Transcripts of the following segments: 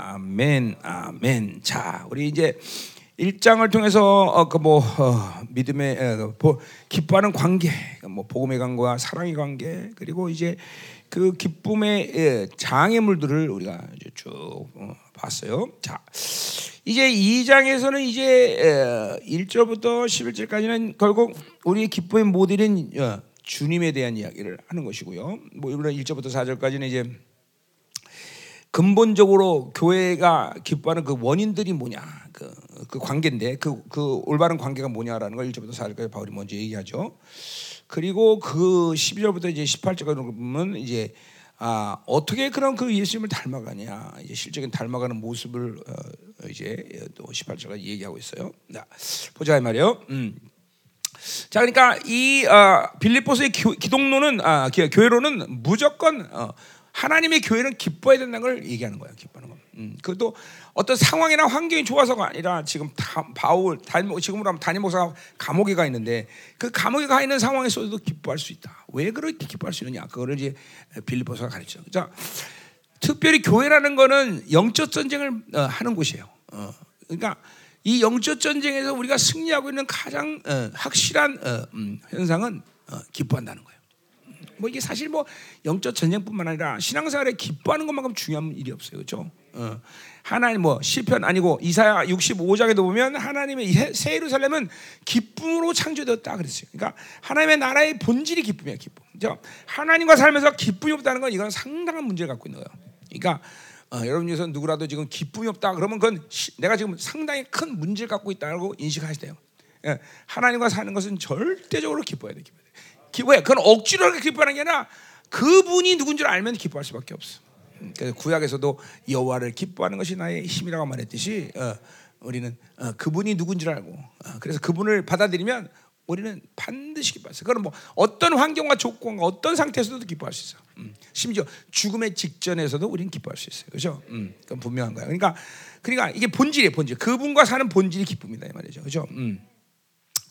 아멘, 아멘. 자, 우리 이제 1장을 통해서 어, 그뭐 어, 믿음의 어, 보, 기뻐하는 관계, 뭐 복음의 관계와 사랑의 관계, 그리고 이제 그 기쁨의 예, 장애물들을 우리가 이제 쭉 어, 봤어요. 자, 이제 2장에서는 이제 에, 1절부터 11절까지는 결국 우리 기쁨의 모델인 어, 주님에 대한 이야기를 하는 것이고요. 뭐 이번에 1절부터 4절까지는 이제 근본적으로 교회가 기뻐하는 그 원인들이 뭐냐 그, 그 관계인데 그, 그 올바른 관계가 뭐냐라는 걸 1절부터 4절까지 바울이 먼저 얘기하죠. 그리고 그 12절부터 이제 18절까지 보면 이제 아, 어떻게 그런 그 예수님을 닮아가냐 이제 실적인 닮아가는 모습을 어, 이제 또 18절까지 얘기하고 있어요. 자, 보자 이 말이요. 음. 자, 그러니까 이 어, 빌립보스의 기독론은 아, 교회로는 무조건 어, 하나님의 교회는 기뻐해야 된다는 걸 얘기하는 거예요. 기뻐하는 거. 음, 그것도 어떤 상황이나 환경이 좋아서가 아니라 지금 다, 바울 단 지금으로 하면 단임 목사가 감옥에 가 있는데 그 감옥에 가 있는 상황에서도 기뻐할 수 있다. 왜 그렇게 기뻐할 수 있느냐? 그거를 이제 빌립보서가 가르쳐. 자, 특별히 교회라는 거는 영적 전쟁을 어, 하는 곳이에요. 어, 그러니까 이 영적 전쟁에서 우리가 승리하고 있는 가장 어, 확실한 어, 음, 현상은 어, 기뻐한다는 거예요. 뭐 이게 사실 뭐 영적 전쟁뿐만 아니라 신앙생활에 기뻐하는 것만큼 중요한 일이 없어요, 그렇죠? 어. 하나님 뭐 시편 아니고 이사야 65장에도 보면 하나님의 새 예루살렘은 기쁨으로 창조되었다 그랬어요. 그러니까 하나님의 나라의 본질이 기쁨이야, 기쁨. 그죠? 하나님과 살면서 기쁨이 없다는 건 이건 상당한 문제를 갖고 있는 거예요. 그러니까 어, 여러분 중에서 누구라도 지금 기쁨이 없다 그러면 그건 시, 내가 지금 상당히 큰 문제를 갖고 있다고 인식하셔야 돼요. 예, 하나님과 사는 것은 절대적으로 기뻐야 돼, 기뻐야 돼. 기뻐해. 그건 억지로 기뻐하는 게 아니라 그분이 누군지 알면 기뻐할 수밖에 없어. 그래서 구약에서도 여호와를 기뻐하는 것이 나의 힘이라고 말했듯이 어, 우리는 어, 그분이 누군지 알고 어, 그래서 그분을 받아들이면 우리는 반드시 기뻐했어요. 그럼 뭐 어떤 환경과 조건과 어떤 상태에서도 기뻐할 수 있어. 음, 심지어 죽음의 직전에서도 우리는 기뻐할 수 있어요. 그렇죠? 음, 그건 분명한 거야. 그러니까 그러니까 이게 본질이에요. 본질. 그분과 사는 본질이 기쁨이다 이 말이죠. 그렇죠? 음.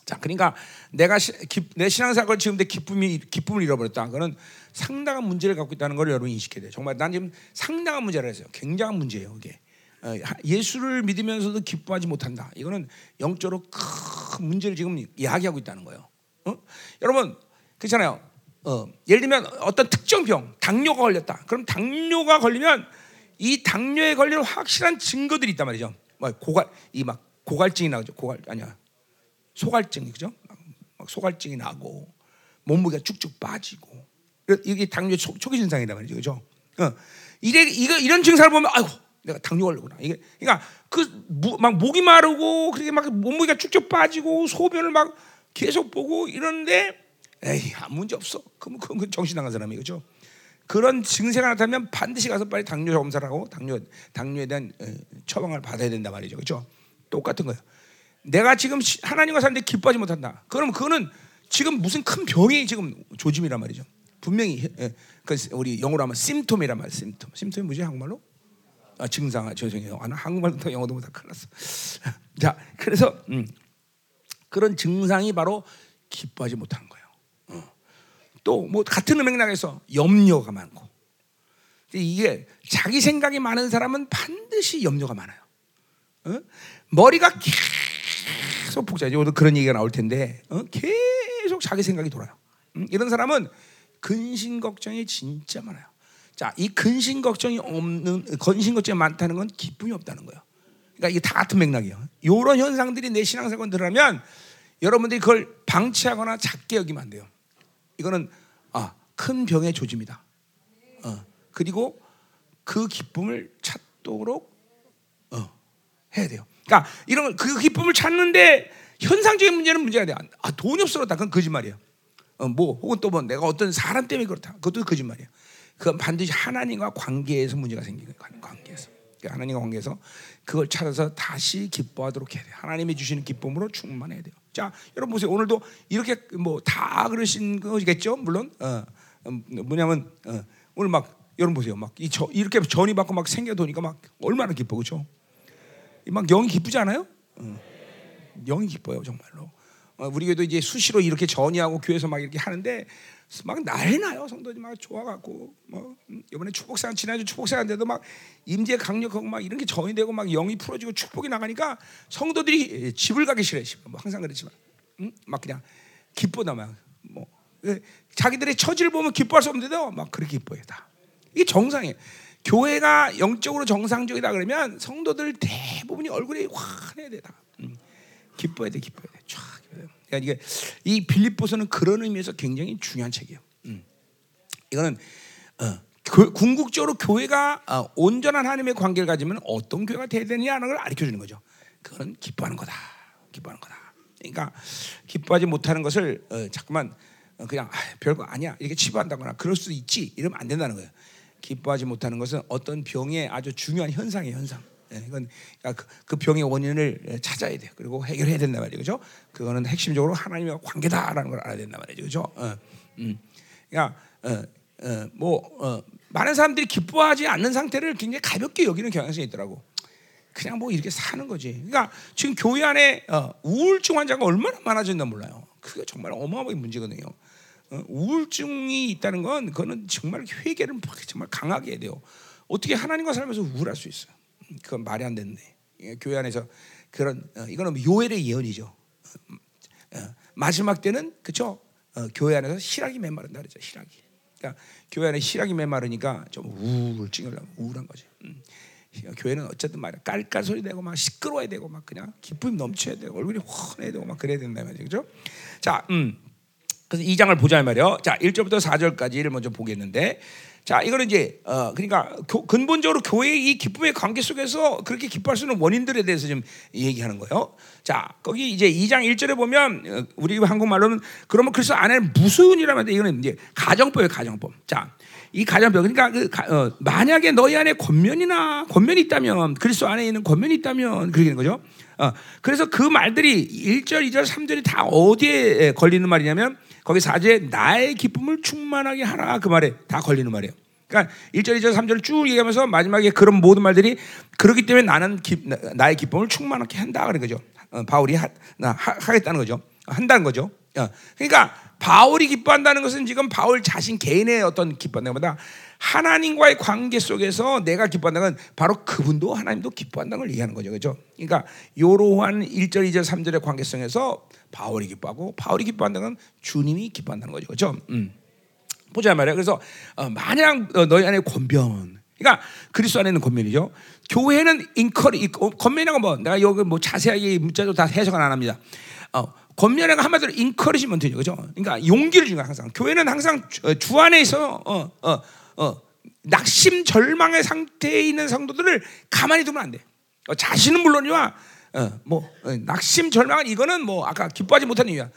자, 그러니까 내가 시, 기, 내 신앙생활 지금 내 기쁨이 기쁨을 잃어버렸다. 그거는 상당한 문제를 갖고 있다는 걸 여러분 인식해야 돼요. 정말 난 지금 상당한 문제라 했어요. 굉장한 문제예요, 이게. 어, 예수를 믿으면서도 기뻐하지 못한다. 이거는 영적으로 큰 문제를 지금 이야기하고 있다는 거예요. 어? 여러분 그렇잖아요. 어, 예를 들면 어떤 특정 병, 당뇨가 걸렸다. 그럼 당뇨가 걸리면 이 당뇨에 걸릴 확실한 증거들이 있단 말이죠. 뭐 고갈 이 막 고갈증이 나죠. 고갈 아니야. 소갈증이 그죠? 막 소갈증이 나고 몸무게가 쭉쭉 빠지고 이게 당뇨 초, 기 증상이란 말이죠, 그죠? 어. 이래 이거 이런 증상을 보면 아이고 내가 당뇨 걸렸구나. 이게 그러니까 그 막 목이 마르고 그렇게 막 몸무게가 쭉쭉 빠지고 소변을 막 계속 보고 이러는데 에이 아무 문제 없어. 그럼 그 정신 나간 사람이 그죠? 그런 증세가 나타나면 반드시 가서 빨리 당뇨 검사를 하고 당뇨 당뇨에 대한 처방을 받아야 된다 말이죠, 그죠? 똑같은 거예요. 내가 지금 하나님과 사는데 기뻐하지 못한다. 그럼 그거는 지금 무슨 큰 병이 지금 조짐이란 말이죠. 분명히 예, 그 우리 영어로 하면 심톰이란 말. 심톰. 심톰이 뭐지 한국말로? 아, 증상. 아, 죄송해요. 아, 한국말도 영어도 못하 큰일 났어. 자, 그래서 음, 그런 증상이 바로 기뻐하지 못하는 거예요. 어. 또뭐 같은 맥락에서 염려가 많고 이게 자기 생각이 많은 사람은 반드시 염려가 많아요. 어? 머리가 계속 복잡해. 오늘 그런 얘기가 나올 텐데 어? 계속 자기 생각이 돌아요. 음? 이런 사람은 근심 걱정이 진짜 많아요. 자, 이 근심 걱정이 없는 근심 걱정이 많다는 건 기쁨이 없다는 거예요. 그러니까 이게 다 같은 맥락이에요. 이런 현상들이 내 신앙생활 들어가면 여러분들이 그걸 방치하거나 작게 여기면 안 돼요. 이거는 아, 큰 병의 조짐이다. 어, 그리고 그 기쁨을 찾도록 어, 해야 돼요. 그러니까 이런 그 기쁨을 찾는데 현상적인 문제는 문제가 돼. 아 돈이 없어졌다. 그건 거짓말이에요. 어, 뭐 혹은 또 뭐 내가 어떤 사람 때문에 그렇다. 그것도 거짓말이에요. 그건 반드시 하나님과 관계에서 문제가 생기는 거예요. 관계에서. 그러니까 하나님과 관계에서 그걸 찾아서 다시 기뻐하도록 해야 돼요. 하나님이 주시는 기쁨으로 충만해야 돼요. 자, 여러분 보세요. 오늘도 이렇게 뭐 다 그러신 거겠죠? 물론 어, 음, 뭐냐면 어, 오늘 막 여러분 보세요. 막이 이렇게 전이 받고 막 생겨 도니까 막 얼마나 기뻐 그렇죠? 막 영이 기쁘지 않아요? 응. 영이 기뻐요 정말로. 어, 우리 교회도 이제 수시로 이렇게 전이하고 교회에서 막 이렇게 하는데 막 난리 나요. 성도들이 막 좋아갖고 뭐 음, 이번에 축복상 지난주 축복상인데도 막 임재 강력하고 막 이런 게 전이 되고 막 영이 풀어지고 축복이 나가니까 성도들이 집을 가기 싫어요. 뭐 항상 그렇지만 음? 막 그냥 기뻐다 막뭐 예, 자기들의 처지를 보면 기뻐할 수 없는데도 막 그렇게 기뻐해 다. 이게 정상이에요. 교회가 영적으로 정상적이다 그러면 성도들 대부분이 얼굴이 환해야 돼 다. 음. 기뻐야 돼, 기뻐야 돼. 쫙. 그러니까 이게 이 빌립보서는 그런 의미에서 굉장히 중요한 책이에요. 음. 이거는 어, 그, 궁극적으로 교회가 어, 온전한 하나님의 관계를 가지면 어떤 교회가 돼야 되느냐는 걸 가르쳐 주는 거죠. 그거는 기뻐하는 거다. 기뻐하는 거다. 그러니까 기뻐하지 못하는 것을 어, 자꾸만 어, 그냥 아, 별거 아니야 이렇게 치부한다거나 그럴 수 있지 이러면 안 된다는 거예요. 기뻐하지 못하는 것은 어떤 병의 아주 중요한 현상이에요, 현상. 예, 이건 그러니까 그, 그 병의 원인을 찾아야 돼. 그리고 해결해야 된단 말이죠. 그죠? 그거는 핵심적으로 하나님과 관계다라는 걸 알아야 된단 말이죠. 그죠? 어, 음. 그러니까 어, 어, 뭐 어, 많은 사람들이 기뻐하지 않는 상태를 굉장히 가볍게 여기는 경향성이 있더라고. 그냥 뭐 이렇게 사는 거지. 그러니까 지금 교회 안에 어, 우울증 환자가 얼마나 많아졌나 몰라요. 그게 정말 어마어마한 문제거든요. 어, 우울증이 있다는 건 그거는 정말 회개를 정말 강하게 해야 돼요. 어떻게 하나님과 살면서 우울할 수 있어요? 그건 말이 안 되는데 예, 교회 안에서 그런 어, 이거는 요엘의 예언이죠. 어, 마지막 때는 그쵸? 교회 안에서 실학이 메마른다 그러죠. 실학이. 그러니까 교회 안에 실학이 메마르니까 좀 우울증을 우울한 거지. 음. 교회는 어쨌든 말이야 깔깔 소리 내고 막 시끄러워야 되고 막 그냥 기쁨이 넘쳐야 되고 얼굴이 환해야 되고 막 그래야 된다 말이죠. 그죠? 자, 음. 그래서 이 장을 보자 말이요. 자, 1절부터 4절까지를 먼저 보겠는데 자, 이거는 이제 어 그러니까 교, 근본적으로 교회의 이 기쁨의 관계 속에서 그렇게 기뻐할 수 있는 원인들에 대해서 좀 얘기하는 거예요. 자, 거기 이제 2장 1절에 보면 어, 우리 한국말로는 그러면 그래서 안에는 무슨 이라면 이거는 이제 가정법이에요, 가정법. 자, 이 가정법 그러니까 그 어, 만약에 너희 안에 권면이나 권면이 있다면 그리스도 안에 있는 권면이 있다면 그렇게 되는 거죠. 어, 그래서 그 말들이 1절, 2절, 3절이 다 어디에 걸리는 말이냐면 거기 4절에 나의 기쁨을 충만하게 하라 그 말에 다 걸리는 말이에요. 그러니까 1절, 2절, 3절을 쭉 얘기하면서 마지막에 그런 모든 말들이 그렇기 때문에 나는 기, 나의 기쁨을 충만하게 한다 그런 거죠. 어, 바울이 하, 나, 하, 겠다는 거죠. 한다는 거죠. 어, 그러니까 바울이 기뻐한다는 것은 지금 바울 자신 개인의 어떤 기뻐한다는 것보다 하나님과의 관계 속에서 내가 기뻐한다는 건 바로 그분도 하나님도 기뻐한다는 걸 얘기하는 거죠. 그죠? 그러니까 요러한 1절, 2절, 3절의 관계성에서 바울이 기뻐하고 바울이 기뻐한다는 건 주님이 기뻐한다는 거죠. 그죠? 음. 보자 말이야. 그래서 어, 만약 어, 너희 안에 권변 그러니까 그리스도 안에는 권면이죠. 교회는 인커리 권면이라고 뭐 내가 여기 뭐 자세하게 문자도 다 해석은 안 합니다. 어, 권면이라고 한마디로 인커리지먼트죠, 그죠? 그러니까 용기를 주는 항상. 교회는 항상 주 안에 있어 어, 어, 어, 낙심 절망의 상태에 있는 성도들을 가만히 두면 안 돼. 어, 자신은 물론이와 어, 뭐 어, 낙심 절망은 이거는 뭐 아까 기뻐하지 못하는 이유야.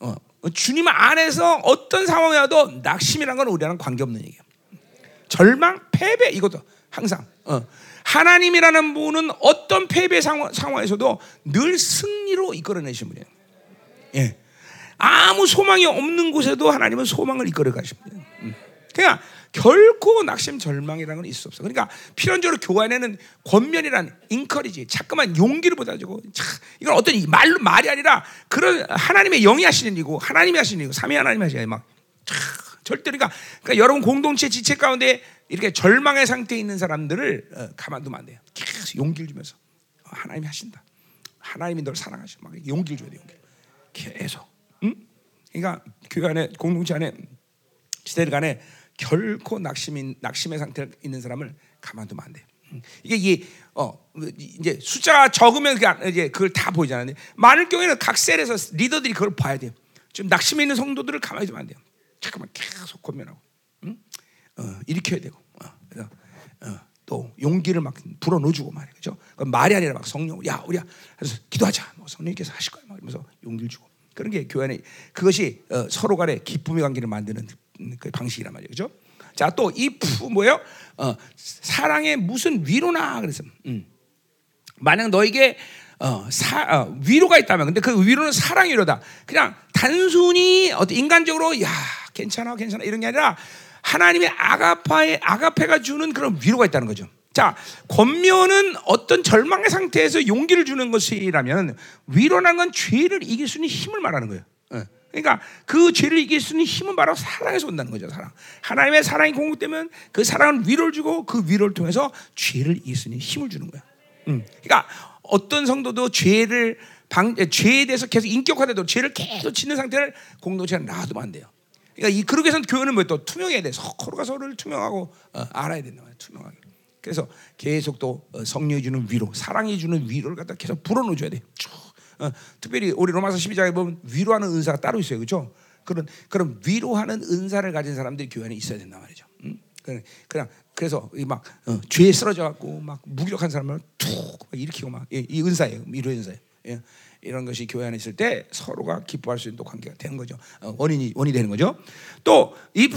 어, 주님 안에서 어떤 상황이라도 낙심이란 건 우리랑 관계없는 얘기야. 절망, 패배 이것도 항상 어. 하나님이라는 분은 어떤 패배 상황, 상황에서도 늘 승리로 이끌어내신 분이에요. 예. 아무 소망이 없는 곳에도 하나님은 소망을 이끌어 가십니다. 음. 그냥 결코 낙심 절망이라는 건 있을 수 없어. 그러니까 필연적으로 교환에는 권면이란 인커리지, 자꾸만 용기를 보다주고, 이건 어떤 말 말이 아니라 그런 하나님의 영이 하시는 일이고 하나님이 하시는 일이고 삼위 하나님이 하시는 일 막. 절대 그러니까, 그러니까 여러분 공동체 지체 가운데 이렇게 절망의 상태에 있는 사람들을 어, 가만두면 안 돼요. 계속 용기를 주면서 어, 하나님이 하신다. 하나님이 널 사랑하셔. 막 용기를 줘야 돼. 용기. 계속. 응? 그러니까 교회 안에 공동체 안에 시대를 간에 결코 낙심인 낙심의 상태에 있는 사람을 가만두면 안 돼. 이게 이게 어 이제 숫자가 적으면 이제 그걸 다 보이잖아요. 많을 경우에는 각 셀에서 리더들이 그걸 봐야 돼요. 좀 낙심에 있는 성도들을 가만히 두면 안 돼요. 잠깐만 계속 고민하고, 응? 어, 일으켜야 되고, 어, 그래서 어, 또 용기를 막 불어넣어주고 말이야, 그죠? 말이 아니라 막 성령, 야 우리야, 그래서 기도하자, 뭐 성령님께서 하실 거야, 막 이러면서 용기를 주고 그런 게 교회 안에 그것이 어, 서로 간에 기쁨의 관계를 만드는 그 방식이란 말이죠. 그죠? 자, 또 이 뭐예요? 어, 사랑의 무슨 위로나 그래서 음. 만약 너에게 어, 사, 어, 위로가 있다면 근데 그 위로는 사랑 위로다. 그냥 단순히 어떤 인간적으로 야 괜찮아 괜찮아 이런 게 아니라 하나님의 아가파의 아가페가 주는 그런 위로가 있다는 거죠. 자, 권면은 어떤 절망의 상태에서 용기를 주는 것이라면 위로라는 건 죄를 이길 수 있는 힘을 말하는 거예요. 예. 그러니까 그 죄를 이길 수 있는 힘은 바로 사랑에서 온다는 거죠. 사랑. 하나님의 사랑이 공급되면 그 사랑은 위로를 주고 그 위로를 통해서 죄를 이길 수 있는 힘을 주는 거야. 음. 그러니까 어떤 성도도 죄를 방, 죄에 대해서 계속 인격화돼도 죄를 계속 짓는 상태를 공동체에 놔두면 안 돼요. 그러니까 이 그러기 위해서는 교회는 뭐또 투명해야 돼. 서로가 서로를 투명하고 어, 알아야 된다 말이야. 투명하게. 그래서 계속 또 어, 성령이 주는 위로, 사랑이 주는 위로를 갖다 계속 불어넣어줘야 돼. 쭉. 어, 특별히 우리 로마서 12장에 보면 위로하는 은사가 따로 있어요, 그렇죠? 그런 그런 위로하는 은사를 가진 사람들이 교회 안에 있어야 된단 말이죠. 음? 그냥, 그래서 막 어, 죄에 쓰러져 갖고 막 무기력한 사람을 툭 일으키고 막이 은사예요, 위로 은사예요. 예. 이런 것이 교회 안에 있을 때 서로가 기뻐할 수 있는 관계가 되는 거죠. 어, 원인이 원이 되는 거죠. 또 이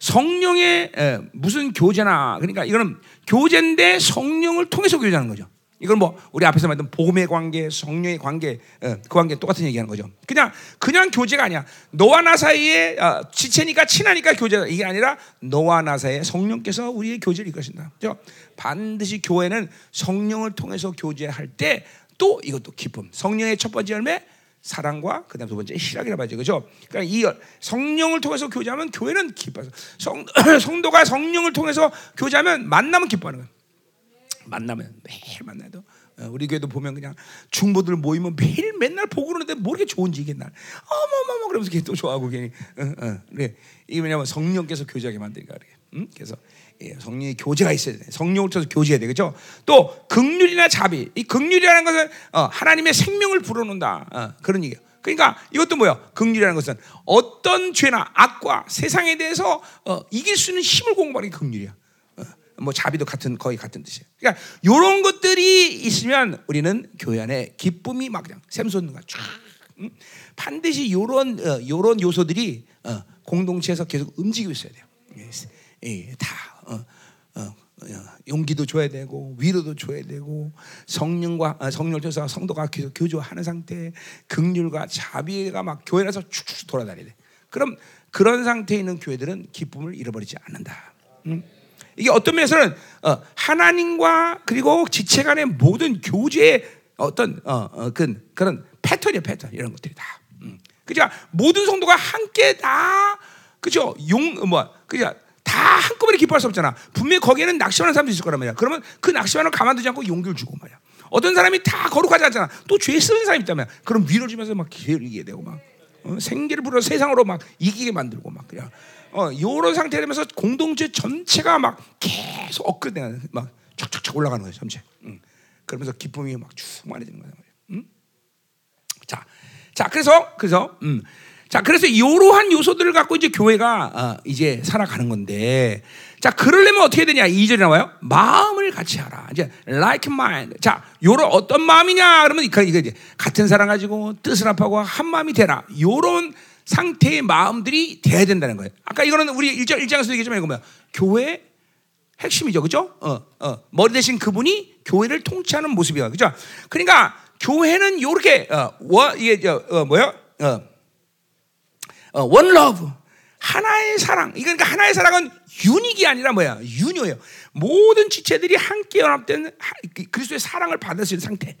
성령의 에, 무슨 교제나 그러니까 이거는 교제인데 성령을 통해서 교제하는 거죠. 이건 뭐 우리 앞에서 말했던 복음의 관계, 성령의 관계, 어, 그 관계 똑같은 얘기하는 거죠. 그냥 그냥 교제가 아니야. 너와 나 사이에 어, 지체니까 친하니까 교제다. 이게 아니라 너와 나 사이에 성령께서 우리의 교제를 이끄신다. 그죠? 반드시 교회는 성령을 통해서 교제할 때 또 이것도 기쁨. 성령의 첫 번째 열매 사랑과 그다음 두 번째 희락이라 말이죠. 그죠? 그러니까 이 성령을 통해서 교제하면 교회는 기뻐서 성, 성도가 성령을 통해서 교제하면 만나면 기뻐하는 거예요. 만나면 매일 만나도 어, 우리 교회도 보면 그냥 중보들 모이면 매일 맨날 보고 그러는데 뭐 이렇게 좋은지 이게 날 어머머머 그러면서 걔 또 좋아하고 괜히 어, 어, 그래 이게 왜냐면 성령께서 교제하게 만드니까 그래. 응? 그래서 예, 성령의 교제가 있어야 돼. 성령을 통해서 교제해야 돼. 그죠? 또, 극률이나 자비. 이 극률이라는 것은 어, 하나님의 생명을 불어넣는다. 어, 그런 얘기예요. 그러니까 이것도 뭐야? 극률이라는 것은 어떤 죄나 악과 세상에 대해서 어, 이길 수 있는 힘을 공부하는 게 극률이야. 어, 뭐 자비도 같은 거의 같은 뜻이에요. 그러니까 이런 것들이 있으면 우리는 교회 안에 기쁨이 막 그냥 샘솟는 거야. 쫙. 응? 반드시 이런 어, 요런 요소들이 어, 공동체에서 계속 움직이고 있어야 돼요. 예, 다 어, 어, 어, 용기도 줘야 되고 위로도 줘야 되고 성령과 아, 성령을 통해서 성도가 계속 교조하는 상태, 극률과 자비가 막 교회 에서 축축 돌아다니야 돼. 그럼 그런 상태에 있는 교회들은 기쁨을 잃어버리지 않는다. 음? 이게 어떤 면에서는 어, 하나님과 그리고 지체 간의 모든 교제의 어떤 어, 어, 그, 그런 패턴이야 패턴 이런 것들이 다. 음. 그죠? 모든 성도가 함께 다 그죠? 용 뭐 그죠? 다 한꺼번에 기뻐할 수 없잖아. 분명히 거기에는 낙심하는 사람도 있을 거란 말이야. 그러면 그 낙심하는 가만두지 않고 용기를 주고 말이야. 어떤 사람이 다 거룩하지 않잖아. 또 죄 쓰는 사람이 있다면 그럼 위로 주면서 막 이기게 되고 막 어? 생기를 불어 세상으로 막 이기게 만들고 막 그냥 어 이런 상태 되면서 공동체 전체가 막 계속 업그레이드 막 촥촥촥 올라가는 거예요 전체. 응. 그러면서 기쁨이 막 충만해지는 거야 말이야. 응? 자, 자 그래서 그래서 음. 자, 그래서 이러한 요소들을 갖고 이제 교회가 어, 이제 살아가는 건데, 자, 그러려면 어떻게 되냐? 2절에 나와요. 마음을 같이 하라. 이제 like mind. 자, 요런 어떤 마음이냐? 그러면 이거 이제 같은 사랑 가지고 뜻을 합하고 한 마음이 되라. 요런 상태의 마음들이 돼야 된다는 거예요. 아까 이거는 우리 1절 1장에서 얘기했지만 이거 뭐야? 교회 핵심이죠. 그죠? 어, 어. 머리 되신 그분이 교회를 통치하는 모습이야. 그죠? 그러니까 교회는 요렇게 어, 워, 이게 어, 뭐야? 어. 어, one love 하나의 사랑. 그러니까 하나의 사랑은 unique이 아니라 뭐야? union예요. 모든 지체들이 함께 연합된 그 그리스도의 사랑을 받을 수 있는 상태.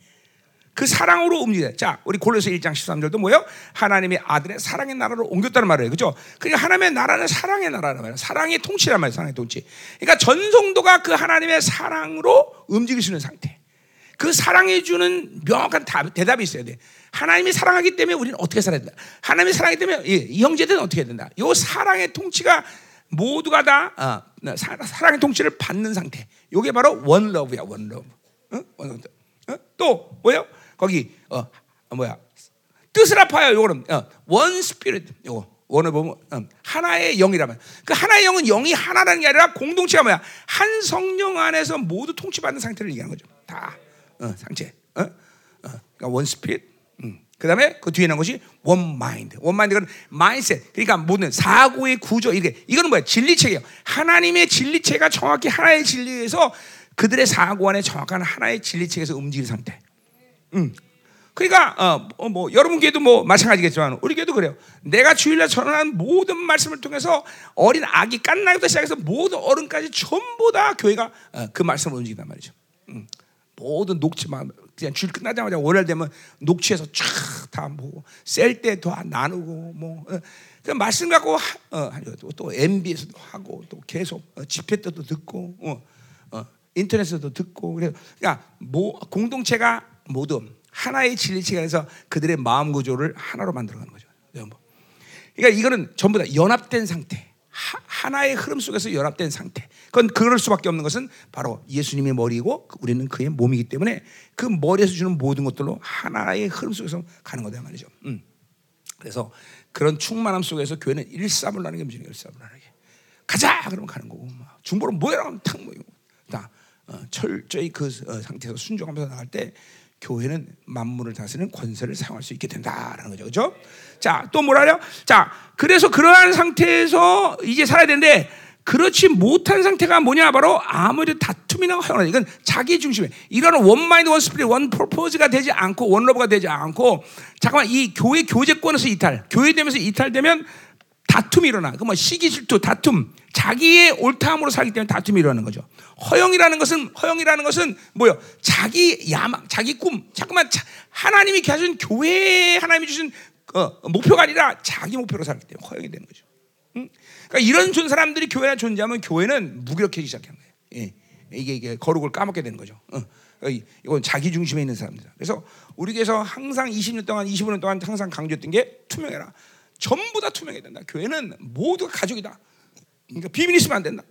그 사랑으로 움직여. 자, 우리 골로새 1장 13절도 뭐예요? 하나님의 아들의 사랑의 나라로 옮겼다는 말이에요. 그죠? 그러니까 하나님의 나라는 사랑의 나라란 말이에요. 사랑의 통치란 말이에요. 사랑의 통치. 그러니까 전성도가 그 하나님의 사랑으로 움직일 수 있는 상태. 그 사랑해 주는 명확한 답, 대답이 있어야 돼. 하나님이 사랑하기 때문에 우리는 어떻게 살아야 된다. 하나님이 사랑하기 때문에 이 형제들은 어떻게 해야 된다. 이 사랑의 통치가 모두가 다 어, 사 랑의 통치를 받는 상태. 이게 바로 one love야, one love. 어? 어? 또 뭐예요? 거기 어, 뭐야? 뜻을 합하여. 요거는 어, one spirit. 요거 one을 보면 어, 하나의 영이라면 그 하나의 영은 영이 하나라는 게 아니라 공동체가 뭐야? 한 성령 안에서 모두 통치받는 상태를 얘기하는 거죠. 다 어, 상체. 어? 어, 그러니까 one spirit. 그 다음에 그 뒤에 나온 것이 one mind. One mind는 mindset. 그러니까 모든 사고의 구조. 이게, 이거는 뭐야? 진리체예요. 하나님의 진리체가 정확히 하나의 진리에서 그들의 사고 안에 정확한 하나의 진리체에서 움직이는 상태. 음. 그러니까 어, 어, 뭐 여러분 교회도 뭐 마찬가지겠지만 우리 교회도 그래요. 내가 주일날 전하는 모든 말씀을 통해서 어린 아기 깐나기부터 시작해서 모든 어른까지 전부 다 교회가 어, 그 말씀을 움직인단 말이죠. 음. 모든 녹취만 그냥 주일 끝나자마자 월요일 되면 녹취해서 쫙다뭐셀 때더 나누고 뭐 어, 그 말씀 갖고 하, 어, 또 MB에서도 하고 또 계속 어, 집회 때도 듣고 어, 어, 인터넷에서도 듣고 그래 그러니까 뭐 공동체가 모두 하나의 진리체가 해서 그들의 마음 구조를 하나로 만들어가는 거죠. 그러니까 이거는 전부 다 연합된 상태. 하, 나의 흐름 속에서 연합된 상태. 그건 그럴 수밖에 없는 것은 바로 예수님의 머리고 우리는 그의 몸이기 때문에 그 머리에서 주는 모든 것들로 하나의 흐름 속에서 가는 거다 말이죠. 음. 그래서 그런 충만함 속에서 교회는 일사불란하게 움직이는 일사불란하게 가자 그러면 가는 거고 중보로 모여라 하면 탁 모이고 다 어, 철저히 그 어, 상태에서 순종하면서 나갈 때 교회는 만물을 다스리는 권세를 사용할 수 있게 된다라는 거죠. 그죠? 자, 또 뭐라요? 자, 그래서 그러한 상태에서 이제 살아야 되는데 그렇지 못한 상태가 뭐냐 바로 아무리 다툼이나 허영하는 이건 자기 중심에 이런 one mind one spirit one purpose가 되지 않고 one love가 되지 않고 잠깐만 이 교회 교제권에서 이탈 교회 되면서 이탈되면 다툼이 일어나. 그뭐 시기 질투 다툼 자기의 옳다함으로 살기 때문에 다툼이 일어나는 거죠. 허영이라는 것은 허영이라는 것은 뭐요? 자기 야망, 자기 꿈. 잠깐만 하나님이 가진 교회 하나님이 주신 어, 목표가 아니라 자기 목표로 살기 때문에 허영이 되는 거죠. 응? 그러니까 이런 존 사람들이 교회에 존재하면 교회는 무기력해지기 시작하는 거예요. 예. 이게, 이게 거룩을 까먹게 되는 거죠. 어. 이건 자기 중심에 있는 사람들이다. 그래서 우리 교회에서 항상 20년 동안, 25년 동안 항상 강조했던 게 투명해라. 전부 다 투명해야 된다. 교회는 모두가 가족이다. 그러니까 비밀 있으면 안 된다.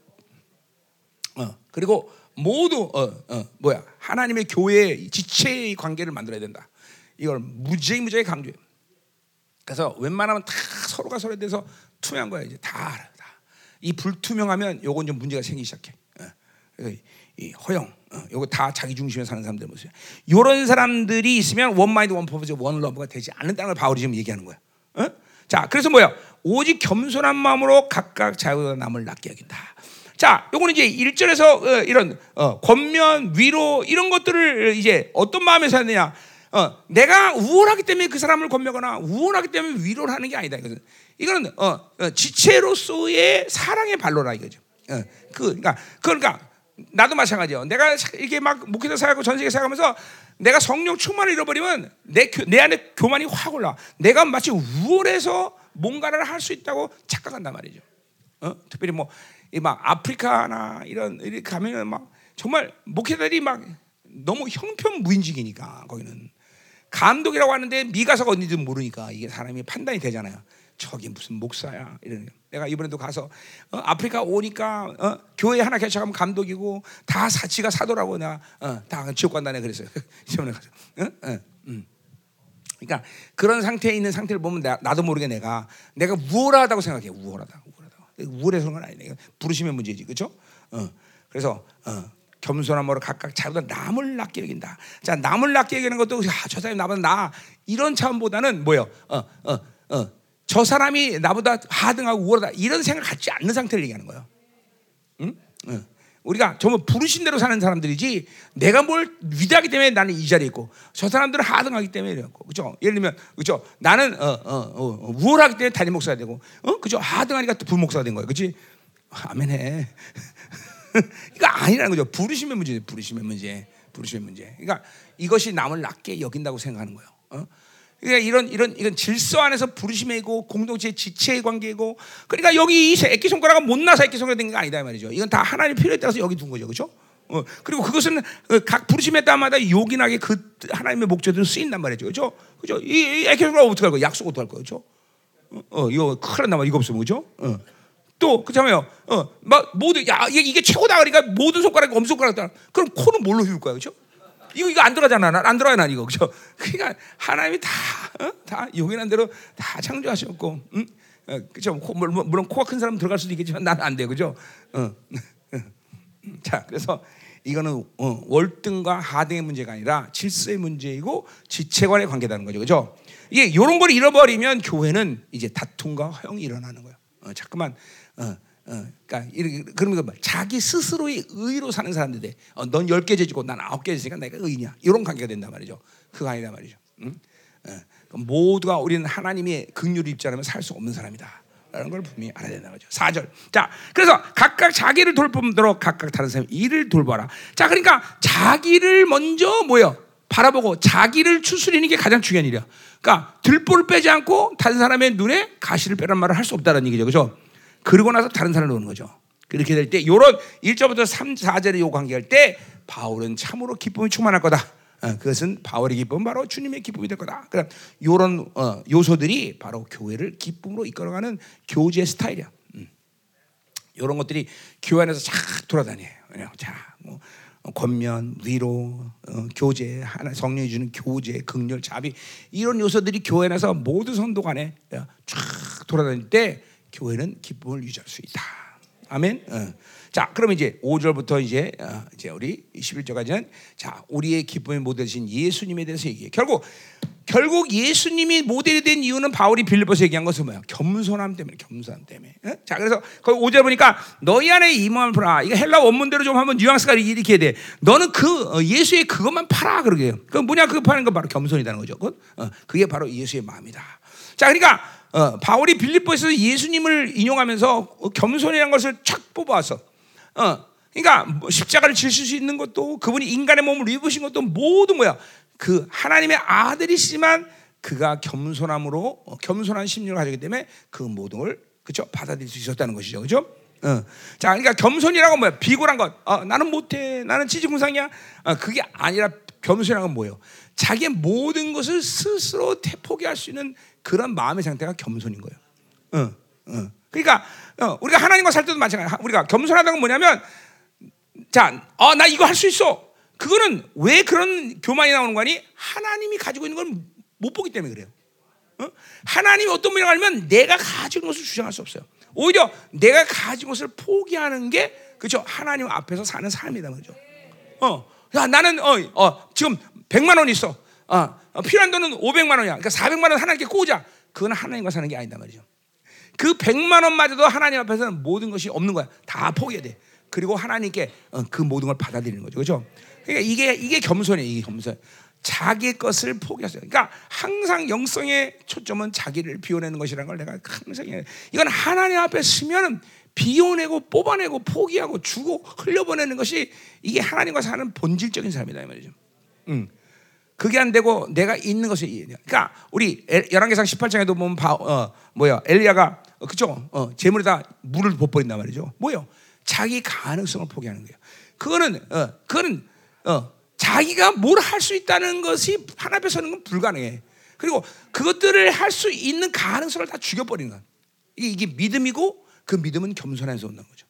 어, 그리고 모두 어, 어, 뭐야 하나님의 교회 지체의 관계를 만들어야 된다. 이걸 무지하게 무지하게 강조해. 그래서 웬만하면 다 서로가 서로에 대해서 투명한 거야 이제 다 알아. 다. 이 불투명하면 요건 좀 문제가 생기기 시작해. 어. 이 허영, 어, 요거 다 자기 중심에 사는 사람들 모습. 이런 사람들이 있으면 one mind one purpose one love가 되지 않는다는 걸 바울이 지금 얘기하는 거야. 어? 자, 그래서 뭐야? 오직 겸손한 마음으로 각각 자기보다 남을 낫게 여긴다. 자, 요거는 이제 1절에서 어, 이런 어, 권면, 위로 이런 것들을 이제 어떤 마음에서 하느냐? 어, 내가 우월하기 때문에 그 사람을 권면하거나 우월하기 때문에 위로를 하는 게 아니다. 이거는 이거는 어, 어, 지체로서의 사랑의 발로라 이거죠. 어, 그 그러니까 그러니까 나도 마찬가지예요. 내가 이렇게 막 목회자 살고 전 세계 살면서 내가 성령 충만을 잃어버리면 내, 내 안에 교만이 확 올라. 내가 마치 우월해서 뭔가를 할 수 있다고 착각한단 말이죠. 어? 특별히 뭐, 막 아프리카나 이런, 이렇게 가면은 막 정말 목회자들이 막 너무 형편무인직이니까 거기는. 감독이라고 하는데 미가서가 어딘지 모르니까 이게 사람이 판단이 되잖아요. 저기 무슨 목사야 이런. 내가 이번에도 가서 어, 아프리카 오니까 어, 교회 하나 개척하면 감독이고 다 사치가 사도라고 내가 어, 다 지옥 간다네 그랬어요. 이번에 가서. 어? 음. 그러니까 그런 상태에 있는 상태를 보면 나, 나도 모르게 내가 내가 우월하다고 생각해. 우월하다, 우월하다. 우월해서는 건 아니네. 부르심의 문제지, 그렇죠? 그래서 겸손함으로 각각 자기보다 남을 낫게 여긴다. 자, 남을 낫게 여기는 것도 아, 저 사람이 나보다 나 이런 차원보다는 뭐요? 어, 어, 어. 저 사람이 나보다 하등하고 우월하다 이런 생각 갖지 않는 상태를 얘기하는 거예요. 응? 응. 우리가 정말 부르신 대로 사는 사람들이지 내가 뭘 위대하기 때문에 나는 이 자리에 있고 저 사람들은 하등하기 때문에 이렇고 그죠? 예를 들면 그죠? 나는 어, 어, 어, 우월하기 때문에 단임 목사가 되고 어 그죠? 하등하니까 또 부목사가 된 거예요. 그렇지? 아멘해. 이거 아니라는 거죠. 부르심의 문제, 부르심의 문제, 부르심의 문제. 그러니까 이것이 남을 낮게 여긴다고 생각하는 거예요. 어? 그러니까 이런 이런 이런 질서 안에서 부르심이고 공동체 지체의 관계고 그러니까 여기 이 새끼 손가락은 못 나서 새끼 손가락 된게 아니다 말이죠. 이건 다 하나님 필요에 따라서 여기 둔 거죠, 그렇죠? 어, 그리고 그것은 어, 각 부르심에 따마다 요긴하게 그 하나님의 목적으로 쓰인단 말이죠, 그렇죠? 그죠? 이, 이 애기 손가락 어떻게 할 거야? 약속 어떻게 할 거야, 그렇죠? 어, 어 이거 큰일 난다 이거 없으면 그죠? 어. 또 그렇잖아요. 어, 막 모두 야 이게, 이게 최고다 그러니까 모든 손가락이 엄 손가락다. 그럼 코는 뭘로 휘울 거야, 그렇죠? 이거 이거 안 들어가잖아. 안 들어가요, 난 이거. 그죠? 그러니까 하나님이 다, 어? 다 용인한 대로 다 창조하셨고, 응? 어, 그죠? 물론, 물론 코가 큰 사람 들어갈 수도 있겠지만 나는 안 돼, 그죠? 어. 자, 그래서 이거는 어, 월등과 하등의 문제가 아니라 질서의 문제이고 지체관의 관계다는 거죠, 그죠? 이게 이런 걸 잃어버리면 교회는 이제 다툼과 허용이 일어나는 거예요. 어, 자꾸만 어, 어, 그러니까 그러면 뭐 자기 스스로의 의로 사는 사람들이 어, 넌 10개 재주고 난 9개 재니까 내가 의냐 이런 관계가 된단 말이죠. 그거 아니다 말이죠. 응? 어, 모두가 우리는 하나님의 긍휼을 입지 않으면 살 수 없는 사람이다. 라는 걸 분명히 알아야 된다는 거죠. 4절. 자, 그래서 각각 자기를 돌봄도록 각각 다른 사람 일을 돌봐라. 자, 그러니까 자기를 먼저 뭐요? 바라보고 자기를 추스리는 게 가장 중요한 일이야. 그러니까 들보를 빼지 않고 다른 사람의 눈에 가시를 빼란 말을 할 수 없다는 얘기죠. 그죠? 그러고 나서 다른 사람을 놓는 거죠. 그렇게 될때 요런 1절부터 3, 4절의 요 관계할 때 바울은 참으로 기쁨이 충만할 거다. 어, 그것은 바울의 기쁨 바로 주님의 기쁨이 될 거다. 그럼 이런 어, 요소들이 바로 교회를 기쁨으로 이끌어가는 교제 스타일이야. 음. 이런 것들이 교회 안에서 쫙 돌아다녀요. 자, 뭐 권면, 위로, 어, 교제, 하나 성령이 주는 교제, 극렬, 자비 이런 요소들이 교회 안에서 모든 선도 간에 쫙 돌아다닐 때 교회는 기쁨을 유지할 수 있다. 아멘. 어. 자, 그럼 이제 5절부터 이제 어, 이제 우리 11절까지는 자, 우리의 기쁨의 모델이신 예수님에 대해서 얘기해. 결국 결국 예수님이 모델이 된 이유는 바울이 빌립보서 얘기한 것은 뭐야? 겸손함 때문에, 겸손함 때문에. 어? 자, 그래서 거기 5절 보니까 너희 안에 임함을 팔아. 이거 헬라 원문대로 좀 한번 뉘앙스가 이렇게 돼. 너는 그 어, 예수의 그것만 팔아 그러게요. 그 뭐냐 그 파는 건 바로 겸손이라는 거죠. 그, 어, 그게 바로 예수의 마음이다. 자, 그러니까 어, 바울이 빌립보에서 예수님을 인용하면서 겸손이라는 것을 착 뽑아왔어. 어, 그러니까 뭐 십자가를 지실 수 있는 것도 그분이 인간의 몸을 입으신 것도 모두 뭐야? 그 하나님의 아들이시지만 그가 겸손함으로 어, 겸손한 심령을 가지기 때문에 그 모든 걸 그죠 받아들일 수 있었다는 것이죠, 그죠? 어. 자, 그러니까 겸손이라고 뭐야? 비굴한 것. 어, 나는 못해. 나는 지지공상이야. 어, 그게 아니라 겸손이라는 건 뭐예요? 자기의 모든 것을 스스로 포기할 수 있는 그런 마음의 상태가 겸손인 거예요. 어, 어. 그러니까 어, 우리가 하나님과 살 때도 마찬가지. 우리가 겸손하다는 건 뭐냐면, 자, 어, 나 이거 할 수 있어. 그거는 왜 그런 교만이 나오는 거니? 하나님이 가지고 있는 걸 못 보기 때문에 그래요. 어? 하나님이 어떤 분이라고 하면 내가 있는 것을 주장할 수 없어요. 오히려 내가 가진 것을 포기하는 게 그죠 하나님 앞에서 사는 삶이다 말이죠. 어, 야 나는 어, 어 지금 100만 원 있어. 어, 어, 필요한 돈은 500만 원이야. 그러니까 400만 원 하나님께 꽂아. 그건 하나님과 사는 게 아니다 말이죠. 그 100만 원마저도 하나님 앞에서는 모든 것이 없는 거야. 다 포기해야 돼. 그리고 하나님께 어, 그 모든 걸 받아들이는 거죠. 그렇죠? 그러니까 이게 이게 겸손이에요. 이게 겸손. 자기 것을 포기했어요. 그러니까 항상 영성의 초점은 자기를 비워내는 것이라는 걸 내가 항상 해. 이건 하나님 앞에 서면은 비워내고 뽑아내고 포기하고 주고 흘려보내는 것이 이게 하나님과 사는 본질적인 삶이다 이 말이죠. 음. 그게 안 되고 내가 있는 것이 그러니까 우리 열왕기상 18장에도 보면 바, 어, 뭐야 엘리야가 어, 그죠? 어, 재물에다 물을 붓버린단 말이죠. 뭐요? 자기 가능성을 포기하는 거예요. 그거는 어, 그거는 어, 자기가 뭘 할 수 있다는 것이 하나 앞에 서는 건 불가능해. 그리고 그것들을 할 수 있는 가능성을 다 죽여버리는 거야. 이게, 이게 믿음이고 그 믿음은 겸손해서 온다는 거죠.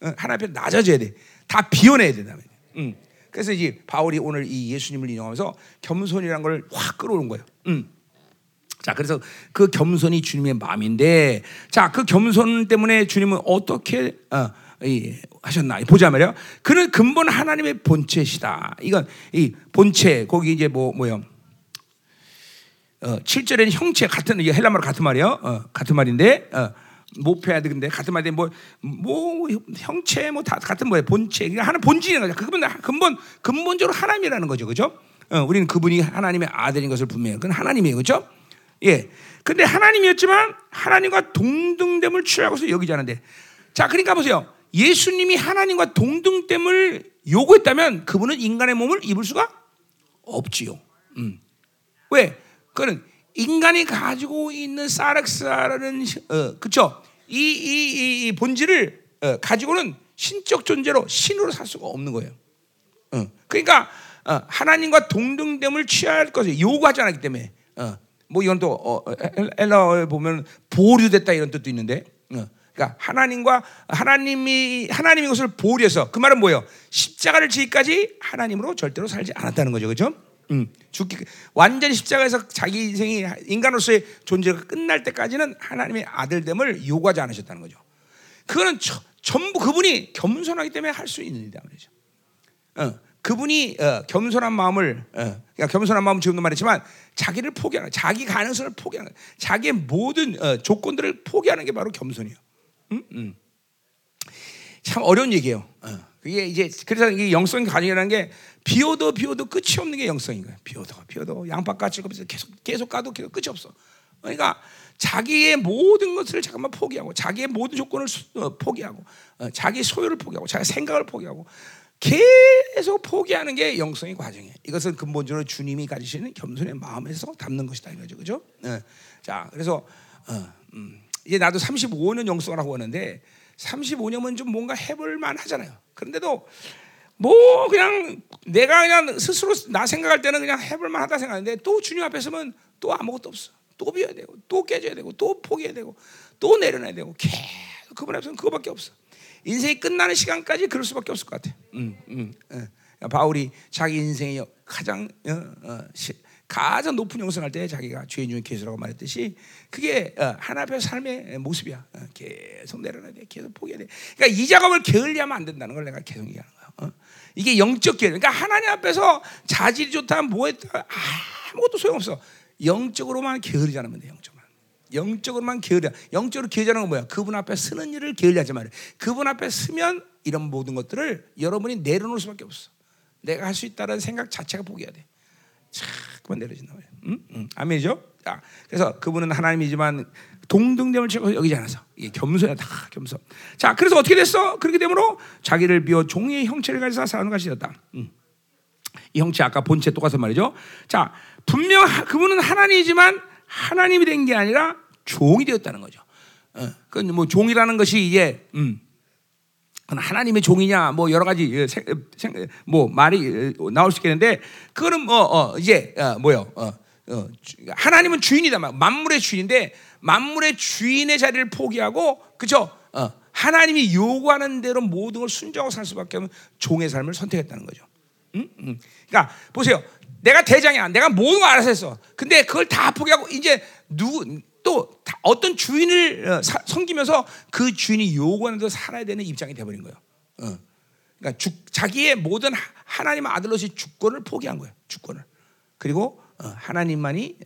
어, 하나 앞에 낮아져야 돼. 다 비워내야 된다. 음. 그래서 이제 바울이 오늘 이 예수님을 인용하면서 겸손이라는 걸 확 끌어오는 거예요. 음. 자, 그래서 그 겸손이 주님의 마음인데, 자, 그 겸손 때문에 주님은 어떻게 어, 이, 하셨나 보자 말이야. 그는 근본 하나님의 본체시다. 이건 이 본체 거기 이제 뭐 뭐요? 어, 7절에는 형체 같은 이게 헬라말로 같은 말이에요. 어, 같은 말인데 어, 모페야 되는데 같은 말인데 뭐, 뭐 형체 뭐 다 같은 뭐야 본체 그러니까 하나 본질인 거죠. 그건 근본 근본적으로 하나님이라는 거죠, 그죠? 어, 우리는 그분이 하나님의 아들인 것을 분명히 그건 하나님이에요, 그죠? 예. 근데 하나님이었지만 하나님과 동등됨을 취하고서 여기지 않은데, 자, 그러니까 보세요. 예수님이 하나님과 동등됨을 요구했다면 그분은 인간의 몸을 입을 수가 없지요. 음. 왜? 그는 인간이 가지고 있는 사렉스라는 어, 그쵸? 이, 이, 이 본질을 어, 가지고는 신적 존재로 신으로 살 수가 없는 거예요. 어, 그러니까 어, 하나님과 동등됨을 취할 것을 요구하지 않았기 때문에 어, 뭐 이건 또 어, 엘라어에 보면 보류됐다 이런 뜻도 있는데 어, 그러니까 하나님과 하나님이 하나님의 것을 보류해서 그 말은 뭐예요? 십자가를 지기까지 하나님으로 절대로 살지 않았다는 거죠, 그렇죠? 음, 죽기 완전히 십자가에서 자기 인생이 인간으로서의 존재가 끝날 때까지는 하나님의 아들됨을 요구하지 않으셨다는 거죠. 그거는 저, 전부 그분이 겸손하기 때문에 할 수 있는 일이다 말이죠. 어, 그분이 어, 겸손한 마음을 어, 그러니까 겸손한 마음 지금도 말했지만 자기를 포기하는 자기 가능성을 포기하는 자기의 모든 어, 조건들을 포기하는 게 바로 겸손이에요. 음? 음. 참 어려운 얘기예요. 어. 그게 이제 그래서 이게 영성 가정이라는 게 비오도 비오도 끝이 없는 게 영성인 거예요. 비오도 비오도 양파 까치고 계속 계속 까도 계속 끝이 없어. 그러니까 자기의 모든 것을 잠깐만 포기하고 자기의 모든 조건을 수, 어, 포기하고 어, 자기 소유를 포기하고 자기 생각을 포기하고 계속 포기하는 게 영성의 과정이에요. 이것은 근본적으로 주님이 가지시는 겸손의 마음에서 담는 것이다 이거죠, 그죠? 어. 자, 그래서 어, 음, 이제 나도 35년 영성을 하고 왔는데 35년은 좀 뭔가 해볼 만 하잖아요. 그런데도 뭐 그냥 내가 그냥 스스로 나 생각할 때는 그냥 해볼 만하다 생각하는데 또 주님 앞에 서면 또 아무것도 없어. 또 비워야 되고 또 깨져야 되고 또 포기해야 되고 또 내려놔야 되고 계속 그분 앞에서는 그거밖에 없어. 인생이 끝나는 시간까지 그럴 수밖에 없을 것 같아. 음, 음, 어. 바울이 자기 인생의 가장 어, 어, 시, 가장 높은 영성할 때 자기가 죄인 중에 계수라고 말했듯이 그게 어, 하나님의 삶의 모습이야. 어, 계속 내려놔야 돼. 계속 포기해야 돼. 그러니까 이 작업을 게을리하면 안 된다는 걸 내가 계속 얘기하는 거야. 어? 이게 영적 게을. 그러니까 하나님 앞에서 자질이 좋다, 뭐 했다 아무것도 소용없어. 영적으로만 게으르지 않으면 돼. 영적으로만. 영적으로만 게으르. 영적으로 게으르는 건 뭐야? 그분 앞에 쓰는 일을 게을리하지 말이야. 그분 앞에 쓰면 이런 모든 것들을 여러분이 내려놓을 수밖에 없어. 내가 할 수 있다는 생각 자체가 포기해야 돼. 자꾸만 내려진다 말이야. 음? 음. 아멘이죠? 자, 그래서 그분은 하나님이지만 동등됨을 치고 여기지 않아서 이게 겸손이야 다 겸손. 자, 그래서 어떻게 됐어? 그렇게 되므로 자기를 비워 종의 형체를 가지고 사는 것이 되었다. 음. 이 형체 아까 본체 똑같은 말이죠. 자, 분명 그분은 하나님이지만 하나님이 된 게 아니라 종이 되었다는 거죠. 어, 그뭐 종이라는 것이 이제 음, 하나님의 종이냐 뭐 여러 가지 예, 생, 생, 뭐 말이 어, 나올 수 있겠는데 그거는 뭐 어, 이제 어, 뭐요? 어, 어, 하나님은 주인이다 만물의 주인인데 만물의 주인의 자리를 포기하고 그죠? 어, 하나님이 요구하는 대로 모든 걸 순종하고 살 수밖에 없는 종의 삶을 선택했다는 거죠. 응? 응. 그러니까 보세요. 내가 대장이야. 내가 모든 걸 알아서 했어. 근데 그걸 다 포기하고 이제 누구 또 어떤 주인을 어, 섬기면서 그 주인이 요구하는 대로 살아야 되는 입장이 돼버린 거예요. 어. 그러니까 주, 자기의 모든 하나님 아들로서 주권을 포기한 거예요. 주권을. 그리고 어, 하나님만이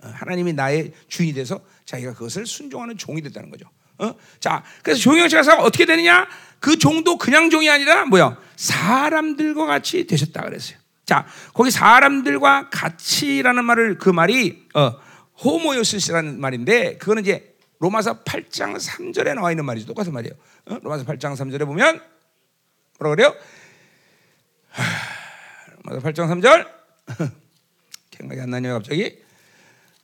하나님이 나의 주인이 돼서 자기가 그것을 순종하는 종이 됐다는 거죠. 어? 자, 그래서 종영체가 어떻게 되느냐? 그 종도 그냥 종이 아니라 뭐야? 사람들과 같이 되셨다 그랬어요. 자, 거기 사람들과 같이라는 말을 그 말이 어, 호모요스라는 말인데 그거는 이제 로마서 8장 3절에 나와 있는 말이죠. 똑같은 말이에요. 어? 로마서 8장 3절에 보면 뭐라 그래요? 하, 로마서 8장 3절 생각이 안 나네요 갑자기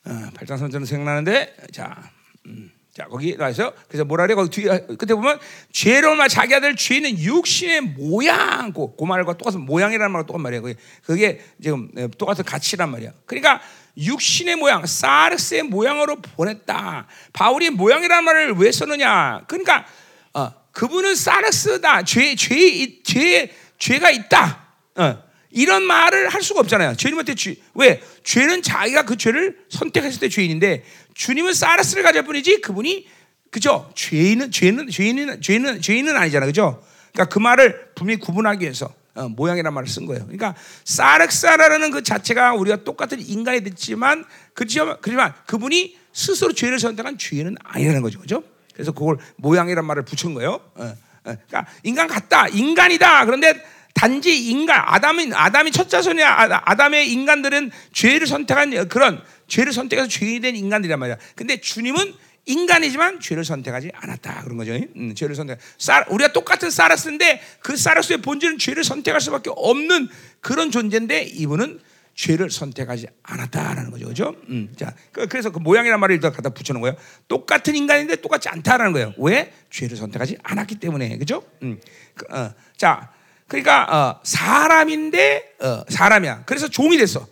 어, 8장 3절은 생각나는데 자 음. 자 거기 나와서 그래서 뭐라 그래 거기 뒤에 끝에 보면 죄로운 말 자기 아들 죄는 육신의 모양 그, 그 말과 똑같은 모양이라는 말과 똑같은 말이에요 그게, 그게 지금 네, 똑같은 가치란 말이야 그러니까 육신의 모양 사르스의 모양으로 보냈다. 바울이 모양이라는 말을 왜 썼느냐? 그러니까 어, 그분은 사르스다. 죄죄죄 죄, 죄가 있다. 어, 이런 말을 할 수가 없잖아요. 주님한테 죄, 왜? 죄는 자기가 그 죄를 선택했을 때 죄인인데 주님은 사르스를 가질 뿐이지 그분이 그죠? 죄인은 죄는 죄인은 죄는 죄인은 아니잖아. 그죠? 그러니까 그 말을 분명히 구분하기 위해서 어, 모양이라는 말을 쓴 거예요. 그러니까 사르사라는 그 자체가 우리가 똑같은 인간이 됐지만 그렇지만, 그렇지만 그분이 스스로 죄를 선택한 죄인은 아니라는 거죠. 그죠? 그래서 그걸 모양이라는 말을 붙인 거예요. 어, 어. 그러니까 인간 같다. 인간이다. 그런데 단지 인간 아담이 아담이 첫 자손이야. 아, 아담의 인간들은 죄를 선택한 그런 죄를 선택해서 죄인이 된 인간들이란 말이야. 근데 주님은 인간이지만 죄를 선택하지 않았다 그런 거죠. 음, 죄를 선택. 사, 우리가 똑같은 사라스인데 그 사라스의 본질은 죄를 선택할 수밖에 없는 그런 존재인데 이분은 죄를 선택하지 않았다라는 거죠, 그죠? 음, 자, 그, 그래서 그 모양이란 말을 일단 갖다 붙여놓은 거예요. 똑같은 인간인데 똑같지 않다라는 거예요. 왜? 죄를 선택하지 않았기 때문에, 그죠? 음, 그, 어, 자, 그러니까 어, 사람인데 어, 사람이야. 그래서 종이 됐어.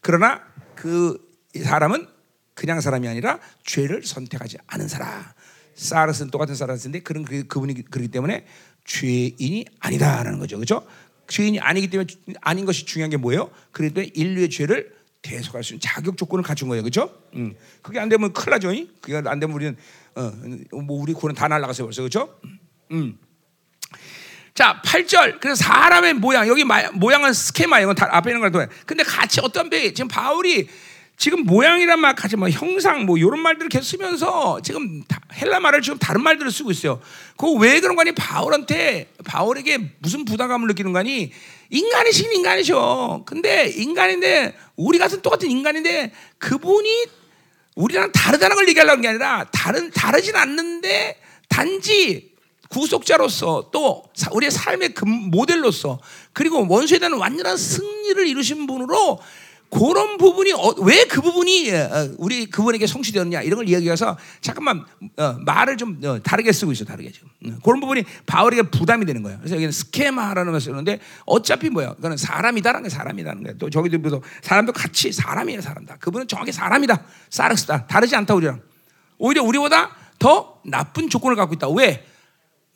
그러나 그 사람은 그냥 사람이 아니라 죄를 선택하지 않은 사람. 사르스는 똑같은 사르스인데 그런 그, 그분이 그렇기 때문에 죄인이 아니다라는 거죠. 그렇죠? 죄인이 아니기 때문에 아닌 것이 중요한 게 뭐예요? 그래도 인류의 죄를 대속할 수 있는 자격 조건을 갖춘 거예요. 그렇죠? 음. 그게 안 되면 큰일 나죠. 그게 안 되면 우리는 어, 뭐 우리 구는 다 날아가서 벌써. 그렇죠? 음. 자, 8절. 그래서 사람의 모양, 여기 모양은 스케마, 이건 다 앞에 있는 걸 통해. 근데 같이 어떤 배, 지금 바울이 지금 모양이란 말 가지 뭐 형상 뭐 이런 말들을 계속 쓰면서 지금 다- 헬라 말을 지금 다른 말들을 쓰고 있어요. 그거 왜 그런 거니? 바울한테 바울에게 무슨 부담감을 느끼는 거니? 인간이신 인간이죠. 근데 인간인데 우리 같은 똑같은 인간인데 그분이 우리랑 다르다는 걸 얘기하려는 게 아니라 다른 다르진 않는데 단지 구속자로서 또 사- 우리의 삶의 금 모델로서 그리고 원수에 대한 완전한 승리를 이루신 분으로 그런 부분이 어, 왜그 부분이 어, 우리 그분에게 성취되었냐 이런 걸 이야기해서 잠깐만 어, 말을 좀 어, 다르게 쓰고 있어 다르게 지금 음, 그런 부분이 바울에게 부담이 되는 거예요. 그래서 여기는 스케마라는 걸 쓰는데 어차피 뭐야? 그거는 사람이다라는 게 사람이라는 거야. 또 저기도 보서 사람도 같이 사람이에요 사람다. 그분은 정확히 사람이다. 사르스다. 다르지 않다 우리랑. 오히려 우리보다 더 나쁜 조건을 갖고 있다. 왜?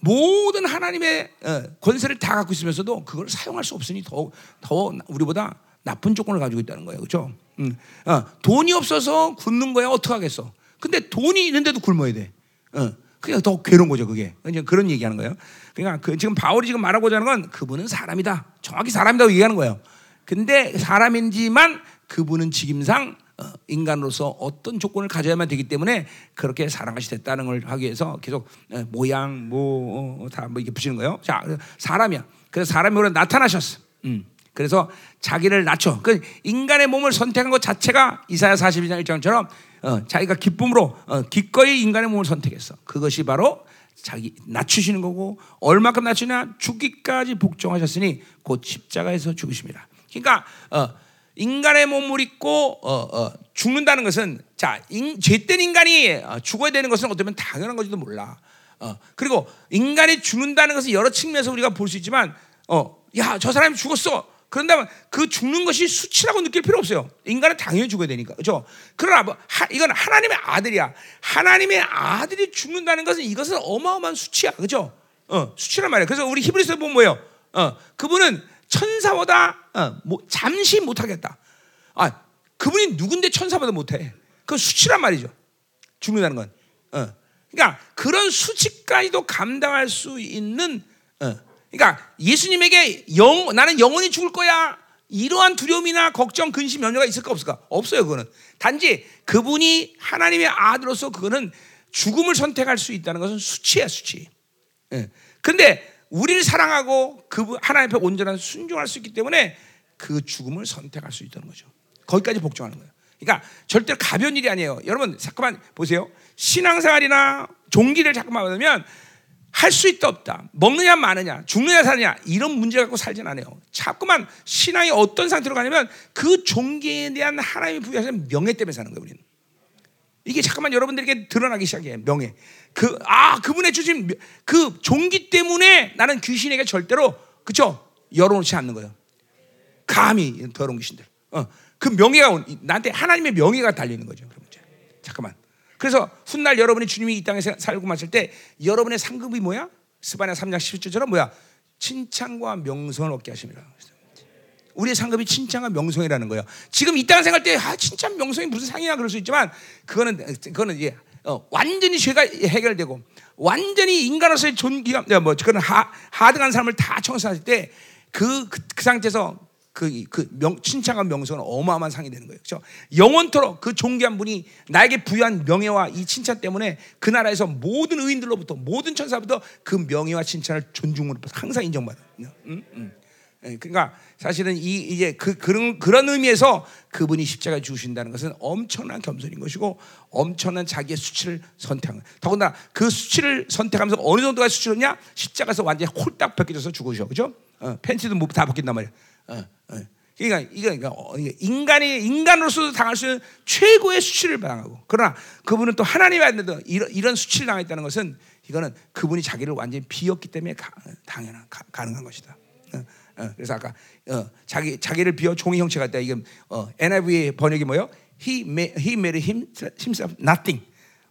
모든 하나님의 어, 권세를 다 갖고 있으면서도 그걸 사용할 수 없으니 더, 더 우리보다 나쁜 조건을 가지고 있다는 거예요. 그렇죠? 음. 어, 돈이 없어서 굶는 거야 어떡 하겠어? 근데 돈이 있는데도 굶어야 돼. 어, 그냥 더 괴로운 거죠, 그게. 이제 그런 얘기하는 거예요. 그러니까 그 지금 바울이 지금 말하고자 하는 건 그분은 사람이다. 정확히 사람이라고 얘기하는 거예요. 근데 사람인지만 그분은 직임상 어, 인간으로서 어떤 조건을 가져야만 되기 때문에 그렇게 사랑같이 됐다는 걸 하기 위해서 계속 어, 모양 뭐다뭐 이렇게 붙이는 거예요. 자, 사람이야. 그래서 오늘 나타나셨어. 음. 그래서 자기를 낮춰. 그 인간의 몸을 선택한 것 자체가 이사야 42장 1장처럼 어, 자기가 기쁨으로 어, 기꺼이 인간의 몸을 선택했어. 그것이 바로 자기 낮추시는 거고 얼마큼 낮추냐 죽기까지 복종하셨으니 곧 십자가에서 죽으십니다. 그러니까 어, 인간의 몸을 입고 어, 어, 죽는다는 것은 자 인, 죄된 인간이 어, 죽어야 되는 것은 어쩌면 당연한 건지도 몰라. 어, 그리고 인간이 죽는다는 것은 여러 측면에서 우리가 볼 수 있지만 어, 야저 사람이 죽었어. 그런다면 그 죽는 것이 수치라고 느낄 필요 없어요. 인간은 당연히 죽어야 되니까. 그렇죠? 그러나 뭐 하, 이건 하나님의 아들이야. 하나님의 아들이 죽는다는 것은 이것은 어마어마한 수치야. 그렇죠? 어, 수치란 말이야. 그래서 우리 히브리서 보면 뭐예요? 어, 그분은 천사보다 어, 뭐, 잠시 못하겠다. 아, 그분이 누군데 천사보다 못해? 그 수치란 말이죠. 죽는다는 건. 어. 그러니까 그런 수치까지도 감당할 수 있는 어. 그러니까 예수님에게 영 나는 영원히 죽을 거야. 이러한 두려움이나 걱정, 근심, 염려가 있을까 없을까? 없어요, 그거는. 단지 그분이 하나님의 아들로서 그거는 죽음을 선택할 수 있다는 것은 수치야, 수치. 예. 근데 우리를 사랑하고 그 하나님 앞에 온전한 순종할 수 있기 때문에 그 죽음을 선택할 수 있다는 거죠. 거기까지 복종하는 거예요. 그러니까 절대로 가벼운 일이 아니에요. 여러분 잠깐만 보세요. 신앙생활이나 종기를 잠깐만 보면 할 수 있다 없다. 먹느냐 마느냐, 죽느냐 사느냐 이런 문제 갖고 살진 않아요. 자꾸만 신앙이 어떤 상태로 가냐면 그 종기에 대한 하나님이 부여하신 명예 때문에 사는 거예요. 우리는. 이게 잠깐만 여러분들에게 드러나기 시작해 명예. 그 아 그분의 주신 명- 그 종기 때문에 나는 귀신에게 절대로 그쵸 열어놓지 않는 거예요. 감히 더러운 귀신들. 어, 그 명예가 온- 나한테 하나님의 명예가 달리는 거죠. 그래서 훗날 여러분이 주님이 이 땅에 사- 살고 마실 때 여러분의 상급이 뭐야? 스바냐 3장 17절처럼 뭐야? 칭찬과 명성을 얻게 하심이라. 우리의 상급이 칭찬과 명성이라는 거예요. 지금 이땅 생활 때 아, 칭찬 명성이 무슨 상이야 그럴 수 있지만 그거는 그거는 이제 어, 완전히 죄가 해결되고 완전히 인간으로서의 존귀가 뭐 그런 하, 하등한 삶을 다 청산할 때 그 그, 그 상태에서 그, 그 명, 칭찬과 명성은 어마어마한 상이 되는 거예요. 그렇죠? 영원토록 그 존귀한 분이 나에게 부여한 명예와 이 칭찬 때문에 그 나라에서 모든 의인들로부터 모든 천사부터 그 명예와 칭찬을 존중으로 항상 인정받아요. 음? 음. 예, 그러니까 사실은 이 이제 그 그런 그런 의미에서 그분이 십자가에 죽으신다는 것은 엄청난 겸손인 것이고 엄청난 자기의 수치를 선택한. 더군다나 그 수치를 선택하면서 어느 정도가 수치였냐? 십자가에서 완전히 홀딱 벗겨져서 죽으셔, 그죠? 어, 팬티도 뭐다 벗긴단 말이야. 어, 어. 그러니까 이거 그러니까 어, 인간이 인간으로서 당할 수 있는 최고의 수치를 당하고 그러나 그분은 또 하나님이 아닌데도 이런, 이런 수치를 당했다는 것은 이거는 그분이 자기를 완전히 비웠기 때문에 가, 당연한 가, 가능한 것이다. 어, 어, 그래서 아까 어, 자기 자기를 비워 종이 형체가 있다. 이게 어, NIV 번역이 뭐요? He made, he made him, himself nothing.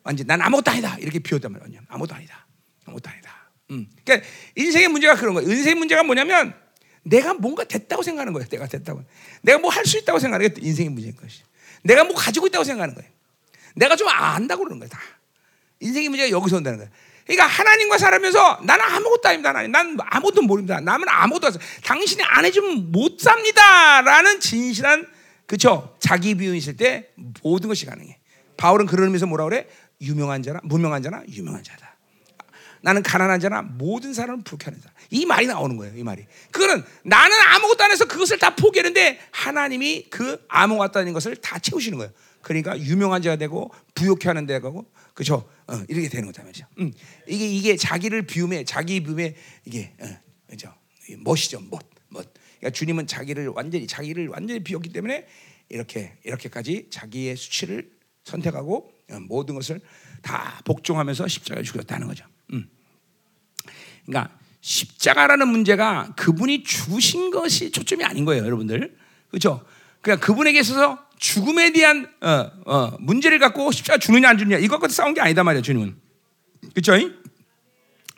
완전 난 아무것도 아니다 이렇게 비웠단 말이야. 아무것도 아니다. 아무것도 아니다. 음. 그러니까 인생의 문제가 그런 거예요. 인생의 문제가 뭐냐면 내가 뭔가 됐다고 생각하는 거예요. 내가 됐다고. 내가 뭐 할 수 있다고 생각하는 게 인생의 문제인 것이. 내가 뭐 가지고 있다고 생각하는 거예요. 내가 좀 안다고 그러는 거야. 다. 인생의 문제가 여기서 온다는 거야. 그러니까 하나님과 살면서 나는 아무것도 아닙니다. 하나님. 난 아무것도 모릅니다. 남은 아무것도 없어요. 당신이 안 해주면 못 삽니다 라는 진실한 그렇죠? 자기 비움이 있을 때 모든 것이 가능해. 바울은 그런 의미에서 뭐라 그래? 유명한 자나 무명한 자나 유명한 자다. 나는 가난한 자나 모든 사람을 부하는 자. 이 말이 나오는 거예요. 이 말이. 그거는 나는 아무것도 안 해서 그것을 다 포기했는데 하나님이 그 아무것도 아닌 것을 다 채우시는 거예요. 그러니까 유명한 자가 되고 부욕해 하는 데가 고 그렇죠? 어, 이렇게 되는 말이죠. 음, 이게 이게 자기를 비움에 자기 비움에 이게 어, 그렇죠? 멋이죠. 멋. 멋. 그러니까 주님은 자기를 완전히 자기를 완전히 비웠기 때문에 이렇게 이렇게까지 자기의 수치를 선택하고 어, 모든 것을 다 복종하면서 십자가에 죽였다는 거죠. 음. 그러니까 십자가라는 문제가 그분이 죽으신 것이 초점이 아닌 거예요, 여러분들. 그렇죠? 그러니까 그분에게 있어서 죽음에 대한 어, 어, 문제를 갖고 십자가 죽느냐 안 죽느냐 이것 갖고 싸운 게 아니다 말이야, 주님은. 그렇죠?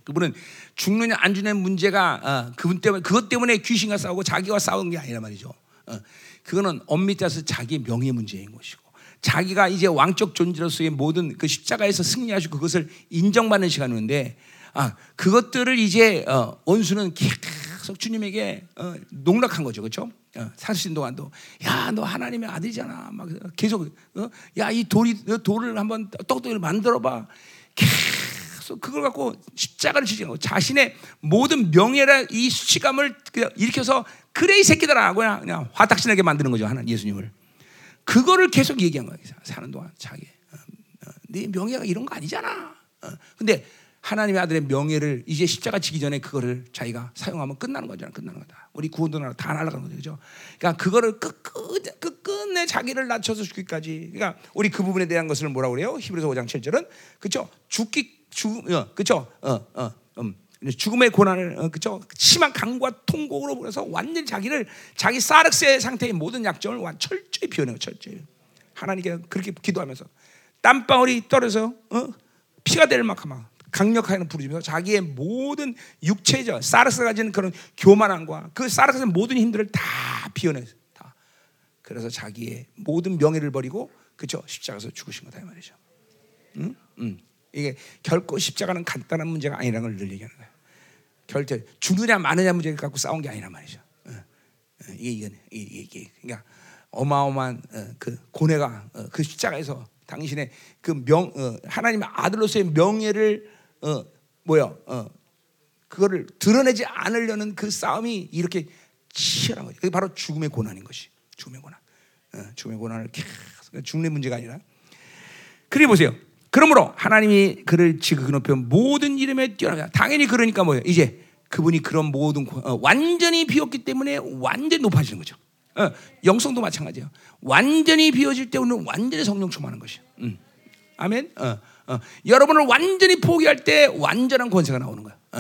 그분은 죽느냐 안 죽느냐 문제가 어, 그분 때문에 그것 때문에 귀신과 싸우고 자기와 싸운 게 아니란 말이죠. 어, 그거는 엄밀히 따서 자기 명예 문제인 것이고 자기가 이제 왕적 존재로서의 모든 그 십자가에서 승리하시고 그것을 인정받는 시간인데 아 그것들을 이제 어, 원수는 계속 주님에게 어, 농락한 거죠, 그렇죠? 어, 사신 동안도 야 너 하나님의 아들이잖아, 막 계속 어? 야 이 돌이 돌을 한번 떡떡이를 만들어 봐. 계속 그걸 갖고 십자가를 지지하고 자신의 모든 명예라 이 수치감을 일으켜서 그래 이 새끼들아 그냥, 그냥 화딱지나게 만드는 거죠 하나님 예수님을 그거를 계속 얘기한 거예요 사는 동안 자기 어, 어, 네 명예가 이런 거 아니잖아 어, 근데 하나님의 아들의 명예를 이제 십자가 지기 전에 그거를 자기가 사용하면 끝나는 거잖아. 끝나는 거다. 우리 구원도 나라 다 날아가는 거죠. 그러니까 그거를 끝끝 끝끝내 자기를 낮춰서 죽기까지. 그러니까 우리 그 부분에 대한 것을 뭐라고 그래요? 히브리서 5장 7절은 그죠? 죽기 죽 어, 그죠? 어, 어, 음. 죽음의 고난을 어, 그죠? 심한 강과 통곡으로 보내서 완전히 자기를 자기 사르스의 상태의 모든 약점을 완 철저히 비워내고 철저히 하나님께 그렇게 기도하면서 땀방울이 떨어져 어? 피가 될 만큼 막 강력하게 부르짖면서 자기의 모든 육체적 사르스가 가진 그런 교만함과 그 사르스의 모든 힘들을 다 비워내서 다. 그래서 자기의 모든 명예를 버리고 그죠 십자가에서 죽으신 거다 이 말이죠. 응? 응. 이게 결코 십자가는 간단한 문제가 아니라는 걸 늘 얘기하는 거예요. 결대 죽느냐 마느냐 문제를 갖고 싸운 게 아니란 말이죠. 이게 이게 이게, 이게 그러니까 어마어마한 어, 그 고뇌가 어, 그 십자가에서 당신의 그명 어, 하나님의 아들로서의 명예를 어, 뭐야, 어, 그거를 드러내지 않으려는 그 싸움이 이렇게 치열한 거죠. 그게 바로 죽음의 고난인 것이. 죽음의 고난. 어, 죽음의 고난을 계속 죽는 문제가 아니라. 그래 보세요. 그러므로 하나님이 그를 지극히 높여 모든 이름에 뛰어나가. 당연히 그러니까 뭐예요? 이제 그분이 그런 모든 어, 완전히 비었기 때문에 완전히 높아지는 거죠. 어, 영성도 마찬가지예요. 완전히 비워질 때 오늘 완전히 성령 충만한 것이요. 음. 아멘. 어. 어, 여러분을 완전히 포기할 때 완전한 권세가 나오는 거야. 어.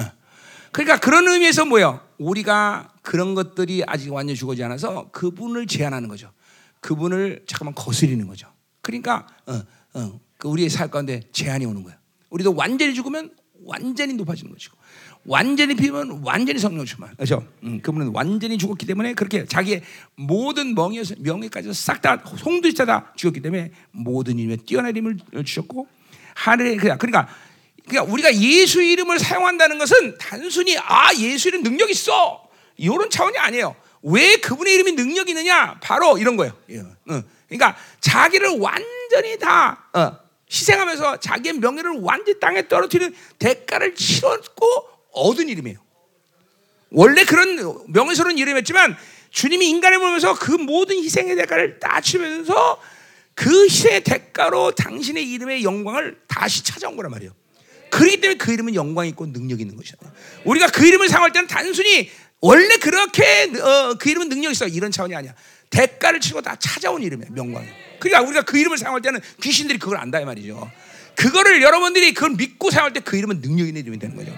그러니까 그런 의미에서 뭐요? 우리가 그런 것들이 아직 완전히 죽어지 않아서 그분을 제한하는 거죠. 그분을 잠깐만 거스리는 거죠. 그러니까 어, 어, 그 우리의 살 가운데 제한이 오는 거야. 우리도 완전히 죽으면 완전히 높아지는 것이고 완전히 비면 완전히 성령 충만. 그렇죠? 음, 그분은 완전히 죽었기 때문에 그렇게 자기의 모든 명예 명예까지 싹다 송두리째 죽었기 때문에 모든 힘에 뛰어난 힘을 주셨고 하늘에 그러니까 그러니까 우리가 예수 이름을 사용한다는 것은 단순히 아 예수 이름 능력 있어 이런 차원이 아니에요. 왜 그분의 이름이 능력 있느냐? 바로 이런 거예요. 예, 그러니까 자기를 완전히 다 어, 희생하면서 자기의 명예를 완전히 땅에 떨어뜨리는 대가를 치렀고 얻은 이름이에요. 원래 그런 명예스러운 이름이었지만 주님이 인간을 보면서 그 모든 희생의 대가를 다 치면서 그 희생의 대가로 당신의 이름의 영광을 다시 찾아온 거란 말이에요. 그렇기 때문에 그 이름은 영광 있고 능력 있는 것이잖아요. 우리가 그 이름을 사용할 때는 단순히 원래 그렇게 어, 그 이름은 능력 있어 이런 차원이 아니야. 대가를 치고 다 찾아온 이름이야 명광. 그러니까 우리가 그 이름을 사용할 때는 귀신들이 그걸 안다 이 말이죠. 그거를 여러분들이 그걸 믿고 사용할 때 그 이름은 능력 있는 이름이 되는 거죠.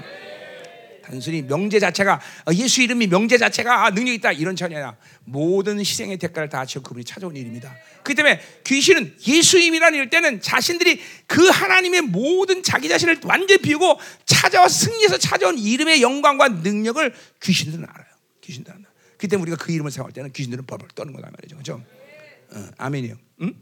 단순히 명제 자체가 어, 예수 이름이 명제 자체가 아, 능력 있다 이런 차원이 아니라 모든 희생의 대가를 다 치고 그분이 찾아온 일입니다. 그 때문에 귀신은 예수 이름이라는 일 때는 자신들이 그 하나님의 모든 자기 자신을 완전히 비우고 찾아와 승리해서 찾아온 이름의 영광과 능력을 귀신들은 알아요. 귀신들은 알아요. 그 때문에 우리가 그 이름을 사용할 때는 귀신들은 벌벌 떠는 거다 말이죠. 그죠? 어, 아멘이요. 응?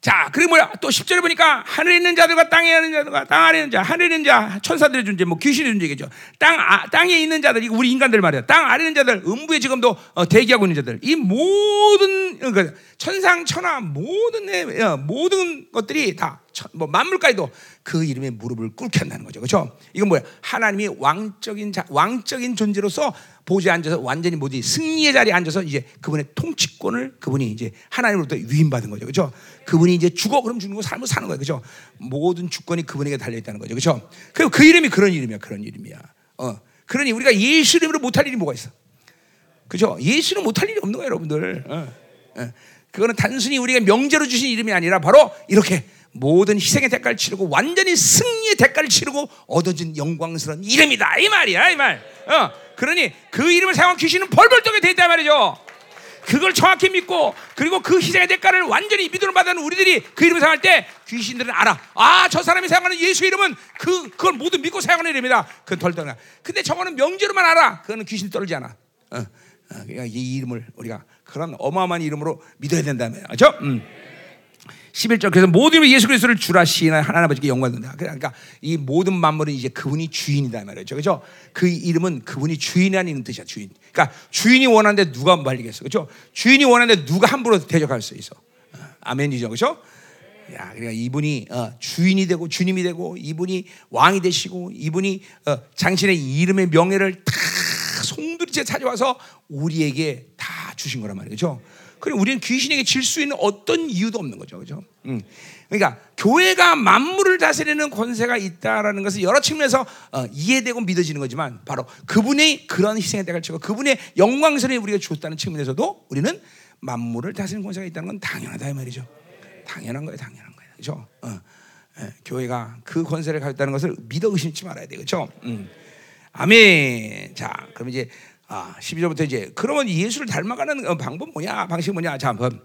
자, 그리고 뭐야? 또 10절에 보니까 하늘에 있는 자들과 땅에 있는 자들과 땅 아래에 있는 자, 하늘에 있는 자, 천사들의 존재, 뭐 귀신의 존재겠죠. 땅, 아, 땅에 있는 자들, 이거 우리 인간들 말이야. 땅 아래에 있는 자들, 음부에 지금도 어, 대기하고 있는 자들. 이 모든, 그러니까 천상, 천하, 모든, 애, 어, 모든 것들이 다, 천, 뭐 만물까지도 그 이름에 무릎을 꿇게 한다는 거죠. 그렇죠? 이건 뭐야? 하나님이 왕적인 자, 왕적인 존재로서 보좌에 앉아서 완전히 모두 승리의 자리에 앉아서 이제 그분의 통치권을 그분이 이제 하나님으로부터 위임받은 거죠. 그렇죠? 그분이 이제 죽어 그럼 죽는 거 삶을 사는 거예요. 그렇죠? 모든 주권이 그분에게 달려 있다는 거죠. 그렇죠? 그, 그 이름이 그런 이름이야. 그런 이름이야. 어. 그러니 우리가 예수 이름으로 못할 일이 뭐가 있어? 그죠? 예수는 못할 일이 없는 거예요, 여러분들. 어. 어. 그거는 단순히 우리가 명제로 주신 이름이 아니라 바로 이렇게 모든 희생의 대가를 치르고 완전히 승리의 대가를 치르고 얻어진 영광스러운 이름이다 이 말이야 이 말. 어, 그러니 그 이름을 사용한 귀신은 벌벌 떠게 돼 있단 말이죠. 그걸 정확히 믿고 그리고 그 희생의 대가를 완전히 믿음으로 받는 우리들이 그 이름을 사용할 때 귀신들은 알아. 아, 저 사람이 사용하는 예수 이름은 그 그걸 모두 믿고 사용하는 이름이다. 그건 덜 떠나. 근데 저거는 명제로만 알아. 그거는 귀신 떨지 않아. 어, 어, 그러니까 이 이름을 우리가 그런 어마어마한 이름으로 믿어야 된다며. 그렇죠? 음. 11절 그래서 모든 예수 그리스도를 주라 시인하 하나님 아버지께 영광 된다. 그러니까 이 모든 만물은 이제 그분이 주인이다 말이죠. 그렇죠? 그 이름은 그분이 주인이라는 뜻이야. 주인. 그러니까 주인이 원하는데 누가 말리겠어. 그렇죠? 주인이 원하는데 누가 함부로 대적할 수 있어. 어, 아멘이죠. 그렇죠? 야, 그러니까 이분이 어, 주인이 되고 주님이 되고 이분이 왕이 되시고 이분이 어, 당신의 이름의 명예를 다 송두리째 찾아와서 우리에게 다 주신 거란 말이죠. 그 럼 우리는 귀신에게 질 수 있는 어떤 이유도 없는 거죠, 그죠? 음. 그러니까 교회가 만물을 다스리는 권세가 있다라는 것은 여러 측면에서 어, 이해되고 믿어지는 거지만 바로 그분의 그런 희생의 대가를 치고 그분의 영광스러운 우리가 주었다는 측면에서도 우리는 만물을 다스리는 권세가 있다는 건 당연하다 이 말이죠. 당연한 거예요, 당연한 거예요, 그죠? 어. 예, 교회가 그 권세를 가졌다는 것을 믿어 의심치 말아야 되겠죠. 음. 아멘. 자, 그럼 이제 아, 12절부터 이제 그러면 예수를 닮아가는 어, 방법 뭐냐? 방식 뭐냐? 자, 한번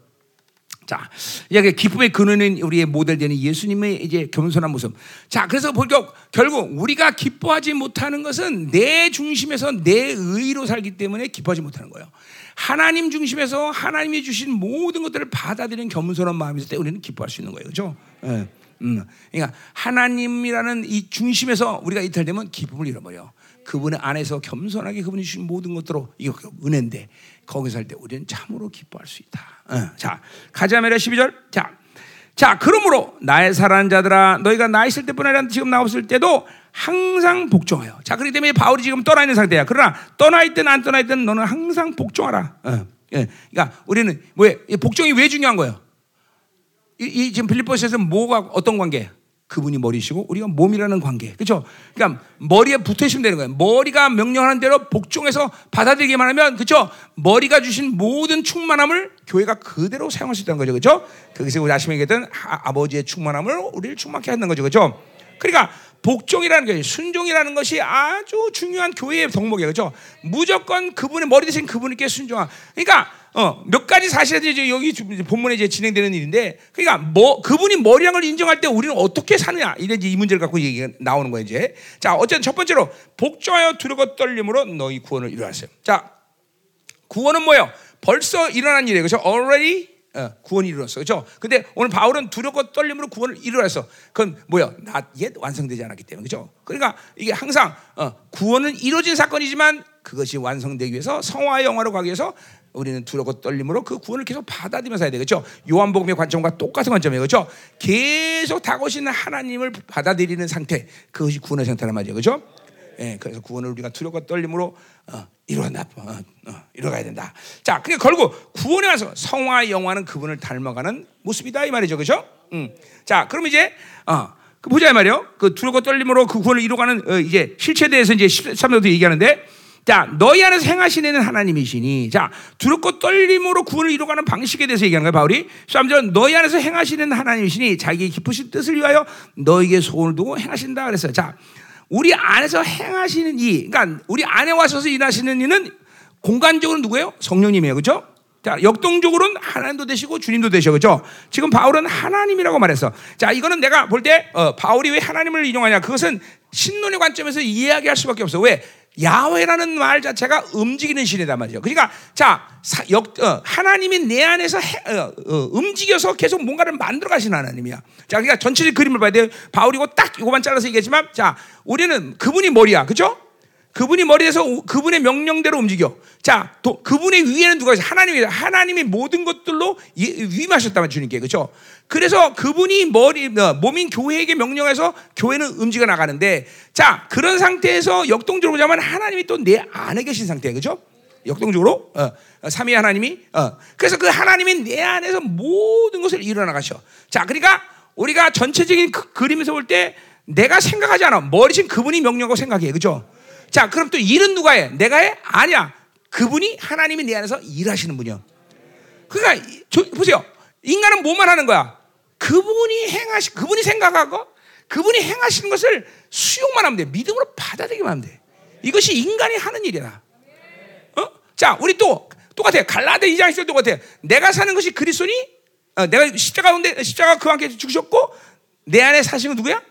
자, 이제 기쁨의 근원은 우리의 모델되는 예수님의 이제 겸손한 모습. 자, 그래서 본격 결국 우리가 기뻐하지 못하는 것은 내 중심에서 내 의로 살기 때문에 기뻐하지 못하는 거예요. 하나님 중심에서 하나님이 주신 모든 것들을 받아들이는 겸손한 마음이 있을 때 우리는 기뻐할 수 있는 거예요. 그렇죠? 예. 음. 그러니까 하나님이라는 이 중심에서 우리가 이탈되면 기쁨을 잃어버려. 그분의 안에서 겸손하게 그분이 주신 모든 것들로 이거 은혜인데 거기서 할 때 우리는 참으로 기뻐할 수 있다. 어, 자, 가자메라 12절. 자, 자, 그러므로 나의 사랑하는 자들아 너희가 나 있을 때뿐 아니라 지금 나 없을 때도 항상 복종하여. 자, 그렇기 때문에 바울이 지금 떠나 있는 상태야. 그러나 떠나 있든 안 떠나 있든 너는 항상 복종하라. 어, 예. 그러니까 우리는 왜 복종이 왜 중요한 거예요? 이, 이 지금 빌립보스에서 뭐가 어떤 관계예요? 그분이 머리시고 우리가 몸이라는 관계. 그렇죠? 그러니까 머리에 붙어 있으면 되는 거예요. 머리가 명령하는 대로 복종해서 받아들이기만 하면 그렇죠? 머리가 주신 모든 충만함을 교회가 그대로 사용할 수 있다는 거죠. 그렇죠? 거기서 우리 아침에 얘기했던 아버지의 충만함을 우리를 충만케 하는 거죠. 그렇죠? 그러니까 복종이라는 게 순종이라는 것이 아주 중요한 교회의 덕목이에요. 그렇죠? 무조건 그분의 머리 대신 그분께 순종하. 그러니까 어, 몇 가지 사실이 이제 여기 본문에 이제 진행되는 일인데, 그러니까 뭐 그분이 머리란 걸 인정할 때 우리는 어떻게 사느냐 이런 이 문제를 갖고 얘기가 나오는 거예요 이제. 자, 어쨌든 첫 번째로 복종하여 두려고 떨림으로 너희 구원을 이루었어요. 자, 구원은 뭐예요? 벌써 일어난 일이에요, 그렇죠? Already 어, 구원이 이루었어. 그렇죠? 근데 오늘 바울은 두렵고 떨림으로 구원을 이루었어. 그건 뭐야? 나옛 완성되지 않았기 때문에. 그렇죠? 그러니까 이게 항상 어, 구원은 이루어진 사건이지만 그것이 완성되기 위해서 성화의 영화로 가기 위해서 우리는 두렵고 떨림으로 그 구원을 계속 받아들이면서 해야 되겠죠. 요한복음의 관점과 똑같은 관점이에요. 그렇죠? 계속 다가오시는 하나님을 받아들이는 상태. 그것이 구원의 상태란 말이에요. 그렇죠? 예, 그래서 구원을 우리가 두렵고 떨림으로 어, 이루어간다. 어, 어, 이루어가야 된다. 자, 그게 결국 구원에 와서 성화 영화는 그분을 닮아가는 모습이다 이 말이죠. 그렇죠? 음. 자, 그럼 이제 어, 그 보자 이 말이요. 그 두렵고 떨림으로 그 구원을 이루어가는 어, 이제 실체에 대해서 이제 13절도 얘기하는데 자, 너희 안에서 행하시는 하나님이시니. 자, 두렵고 떨림으로 구원을 이루어가는 방식에 대해서 얘기하는 거예요, 바울이. 3절, 너희 안에서 행하시는 하나님이시니 자기 기쁘신 뜻을 위하여 너에게 소원을 두고 행하신다. 그랬어요. 자, 우리 안에서 행하시는 이, 그러니까 우리 안에 와서 일하시는 이는 공간적으로 누구예요? 성령님이에요. 그죠? 자, 역동적으로는 하나님도 되시고 주님도 되셔. 그죠? 지금 바울은 하나님이라고 말했어. 자, 이거는 내가 볼 때, 어, 바울이 왜 하나님을 인용하냐? 그것은 신론의 관점에서 이야기할 수밖에 없어. 왜? 야훼라는 말 자체가 움직이는 신이단 말이죠. 그러니까 자 사, 역, 어, 하나님이 내 안에서 해, 어, 어, 움직여서 계속 뭔가를 만들어 가시는 하나님이야. 자, 그러니까 전체적 그림을 봐야 돼요. 바울이고 딱 이거만 잘라서 얘기했지만, 자, 우리는 그분이 머리야, 그죠? 그분이 머리에서 그분의 명령대로 움직여. 자, 도, 그분의 위에는 누가 있어? 하나님이 하나님이 모든 것들로 위임하셨다면 주님께 그렇죠? 그래서 그분이 머리 어, 몸인 교회에게 명령해서 교회는 움직여 나가는데 자 그런 상태에서 역동적으로 보자면 하나님이 또 내 안에 계신 상태 그렇죠? 역동적으로 어, 어, 삼위 하나님이 어. 그래서 그 하나님이 내 안에서 모든 것을 일어나가셔. 자, 그러니까 우리가 전체적인 그, 그림에서 볼 때 내가 생각하지 않아. 머리신 그분이 명령하고 생각해, 그렇죠? 자, 그럼 또 일은 누가 해? 내가 해? 아니야. 그분이 하나님이 내 안에서 일하시는 분이야. 그러니까 저, 보세요. 인간은 뭐만 하는 거야? 그분이 행하시, 그분이 생각하고 그분이 행하시는 것을 수용만 하면 돼. 믿음으로 받아들이기만 하면 돼. 이것이 인간이 하는 일이야. 어? 자, 우리 또 똑같아. 갈라데 2장에서 똑같아. 내가 사는 것이 그리스도니? 어, 내가 십자가 가운데 십자가 그와 함께 죽으셨고 내 안에 사시는 누구야?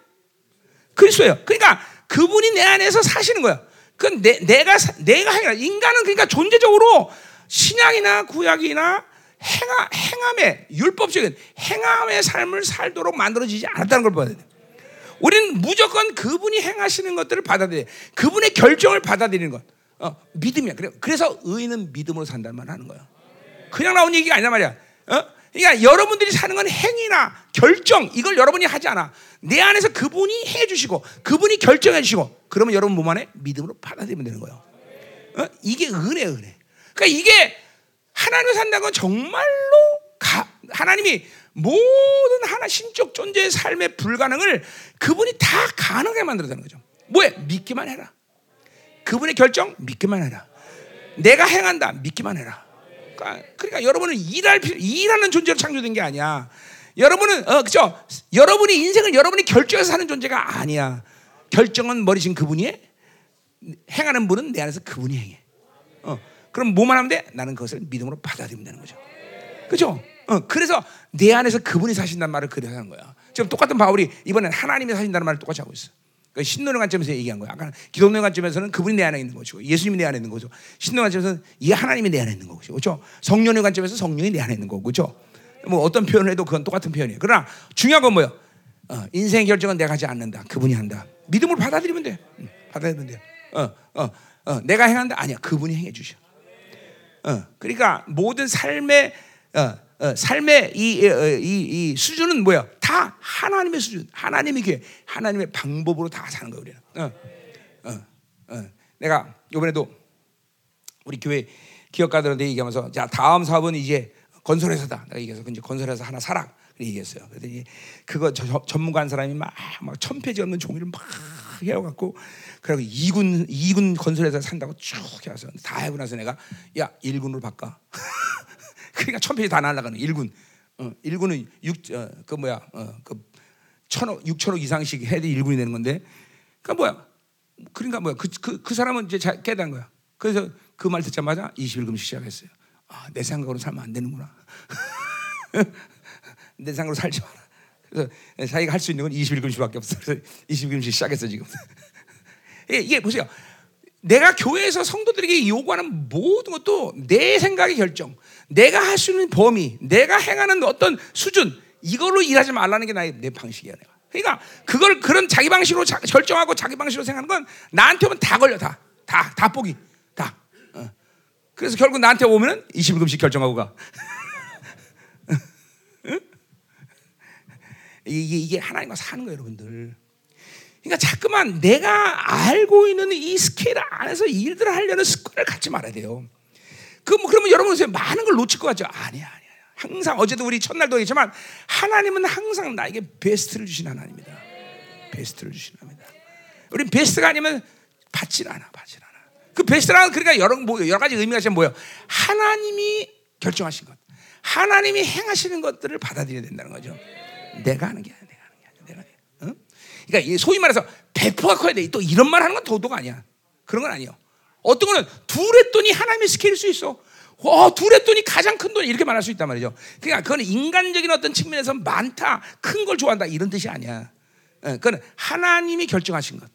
그리스도예요. 그러니까 그분이 내 안에서 사시는 거야. 그 내, 내가 내가 행하 인간은 그러니까 존재적으로 신약이나 구약이나 행하, 행함의 율법적인 행함의 삶을 살도록 만들어지지 않았다는 걸 봐야 돼. 우리는 무조건 그분이 행하시는 것들을 받아들여. 그분의 결정을 받아들이는 것. 어, 믿음이야. 그래, 그래서 의인은 믿음으로 산다는 말 하는 거야. 그냥 나온 얘기가 아니란 말이야. 어? 그러니까 여러분들이 사는 건 행위나 결정 이걸 여러분이 하지 않아. 내 안에서 그분이 해 주시고 그분이 결정해 주시고 그러면 여러분 몸 안에 믿음으로 받아들이면 되는 거예요. 어? 이게 은혜 은혜. 그러니까 이게 하나님을 산다는 건 정말로 가, 하나님이 모든 하나 신적 존재의 삶의 불가능을 그분이 다 가능하게 만들었다는 거죠. 뭐해? 믿기만 해라. 그분의 결정 믿기만 해라. 내가 행한다 믿기만 해라. 그러니까, 그러니까 여러분은 일할 일하는 존재로 창조된 게 아니야. 여러분은 어 그죠? 여러분이 인생을 여러분이 결정해서 사는 존재가 아니야. 결정은 머리신 그분이 해. 행하는 분은 내 안에서 그분이 행해. 어. 그럼 뭐만 하면 돼? 나는 그것을 믿음으로 받아들이면 되는 거죠. 그죠? 어, 그래서 내 안에서 그분이 사신다는 말을 그래서 하는 거야. 지금 똑같은 바울이 이번엔 하나님이 사신다는 말을 똑같이 하고 있어. 그러니까 신론의 관점에서 얘기한 거야. 아까 기독론의 관점에서는 그분이 내 안에 있는 것이고 예수님이 내 안에 있는 거죠. 신론의 관점에서는 이 하나님이 내 안에 있는 거죠. 그렇죠? 성령의 관점에서 성령이 내 안에 있는 거고, 그렇죠? 뭐 어떤 표현을 해도 그건 똑같은 표현이에요. 그러나 중요한 건 뭐예요? 어, 인생 결정은 내가 하지 않는다. 그분이 한다. 믿음으로 받아들이면 돼. 응, 받아들이면 돼. 어, 어, 어, 내가 행한다. 아니야. 그분이 행해 주셔. 어, 그러니까 모든 삶의 어, 어, 삶의 이, 어, 이, 이, 수준은 뭐야? 다 하나님의 수준, 하나님의 기 하나님의 방법으로 다 사는 거야 우리는. 어, 어, 어. 내가 이번에도 우리 교회 기업가들한테 얘기하면서 자 다음 사업은 이제 건설회사다. 내가 얘기해서 이제 건설회사 하나 사라. 얘기했어요. 그랬더니 그거 저, 전문가 한 사람이 막막 천페이지 없는 종이를 막 해갖고 그리고 2군 2군 건설회사 산다고 쭉 해서 다 해고 나서 내가 야 1군으로 바꿔. 그러니까 천 페이지 다 날라가는 1군. 어, 1군은 6, 어, 그 뭐야, 어, 그 천억, 6천억 이상씩 해도 1군이 되는 건데, 그러니까 뭐야, 그러니까 뭐야, 그, 그, 그 사람은 이제 잘 깨달은 거야. 그래서 그 말 듣자마자 21금씩 시작했어요. 아, 내 생각으로 살면 안 되는구나. 내 생각으로 살지 마라. 그래서 자기가 할 수 있는 건 21금씩밖에 없어. 그래서 21금씩 시작했어 지금. 이게 보세요. 내가 교회에서 성도들에게 요구하는 모든 것도 내 생각의 결정, 내가 할 수 있는 범위, 내가 행하는 어떤 수준 이걸로 일하지 말라는 게 나의 내 방식이야. 내가. 그러니까 그걸 그런 자기 방식으로 자, 결정하고 자기 방식으로 생각하는 건 나한테 오면 다 걸려 다, 다, 다 포기, 다. 어. 그래서 결국 나한테 오면은 21금씩 결정하고 가. 이게, 이게 하나님과 사는 거예요, 여러분들. 그러니까 자꾸만 내가 알고 있는 이 스케일 안에서 일들을 하려는 습관을 갖지 말아야 돼요. 그뭐 그러면 여러분 많은 걸 놓칠 것 같죠? 아니야, 아니야. 항상 어제도 우리 첫날도 얘기했지만 하나님은 항상 나에게 베스트를 주신 하나님이다. 베스트를 주신 하나님이다. 우리 베스트가 아니면 받질 않아, 받질 않아. 그 베스트라는 그러니까 여러 뭐 여러 가지 의미가 있으면 뭐예요? 하나님이 결정하신 것, 하나님이 행하시는 것들을 받아들여야 된다는 거죠. 내가 하는 게 아니야. 그러니까 소위 말해서 100%가 커야 돼. 또 이런 말 하는 건 도도가 아니야. 그런 건 아니에요. 어떤 거는 둘 했더니 하나님의 스케일일 수 있어. 어, 둘의 돈이 가장 큰 돈이 이렇게 말할 수 있단 말이죠. 그러니까 그건 인간적인 어떤 측면에서 많다, 큰 걸 좋아한다 이런 뜻이 아니야. 어, 그건 하나님이 결정하신 것,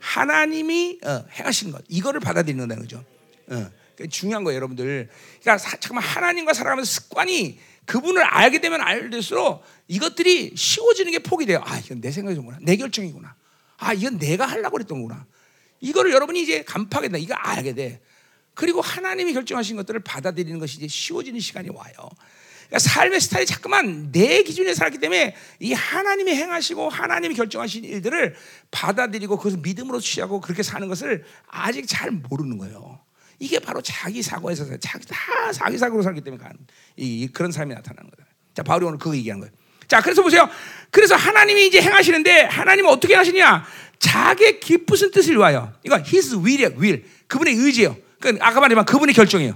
하나님이 어, 행하신 것 이거를 받아들이는 거죠. 어, 중요한 거예요, 여러분들. 그러니까 사, 잠깐만 하나님과 살아가면서 습관이 그분을 알게 되면 알될수록 이것들이 쉬워지는 게 폭이 돼요. 아, 이건 내 생각이구나, 내 결정이구나. 아, 이건 내가 하려고 그랬던 거구나. 이거를 여러분이 이제 간파하게 된다. 이거 알게 돼. 그리고 하나님이 결정하신 것들을 받아들이는 것이 이제 쉬워지는 시간이 와요. 그러니까 삶의 스타일이 자꾸만 내 기준에 살았기 때문에 이 하나님이 행하시고 하나님이 결정하신 일들을 받아들이고 그것을 믿음으로 취하고 그렇게 사는 것을 아직 잘 모르는 거예요. 이게 바로 자기 사고에서 자기 다 자기 사고로 살기 때문에 가는 이, 그런 삶이 나타나는 거예요. 자, 바울이 오늘 그거 얘기한 거예요. 자, 그래서 보세요. 그래서 하나님이 이제 행하시는데 하나님은 어떻게 하시냐? 자기의 깊으신 뜻을 위하여. 이거 His will이야, will. 그분의 의지예요. 그 아까 말했지만 그분의 결정이에요.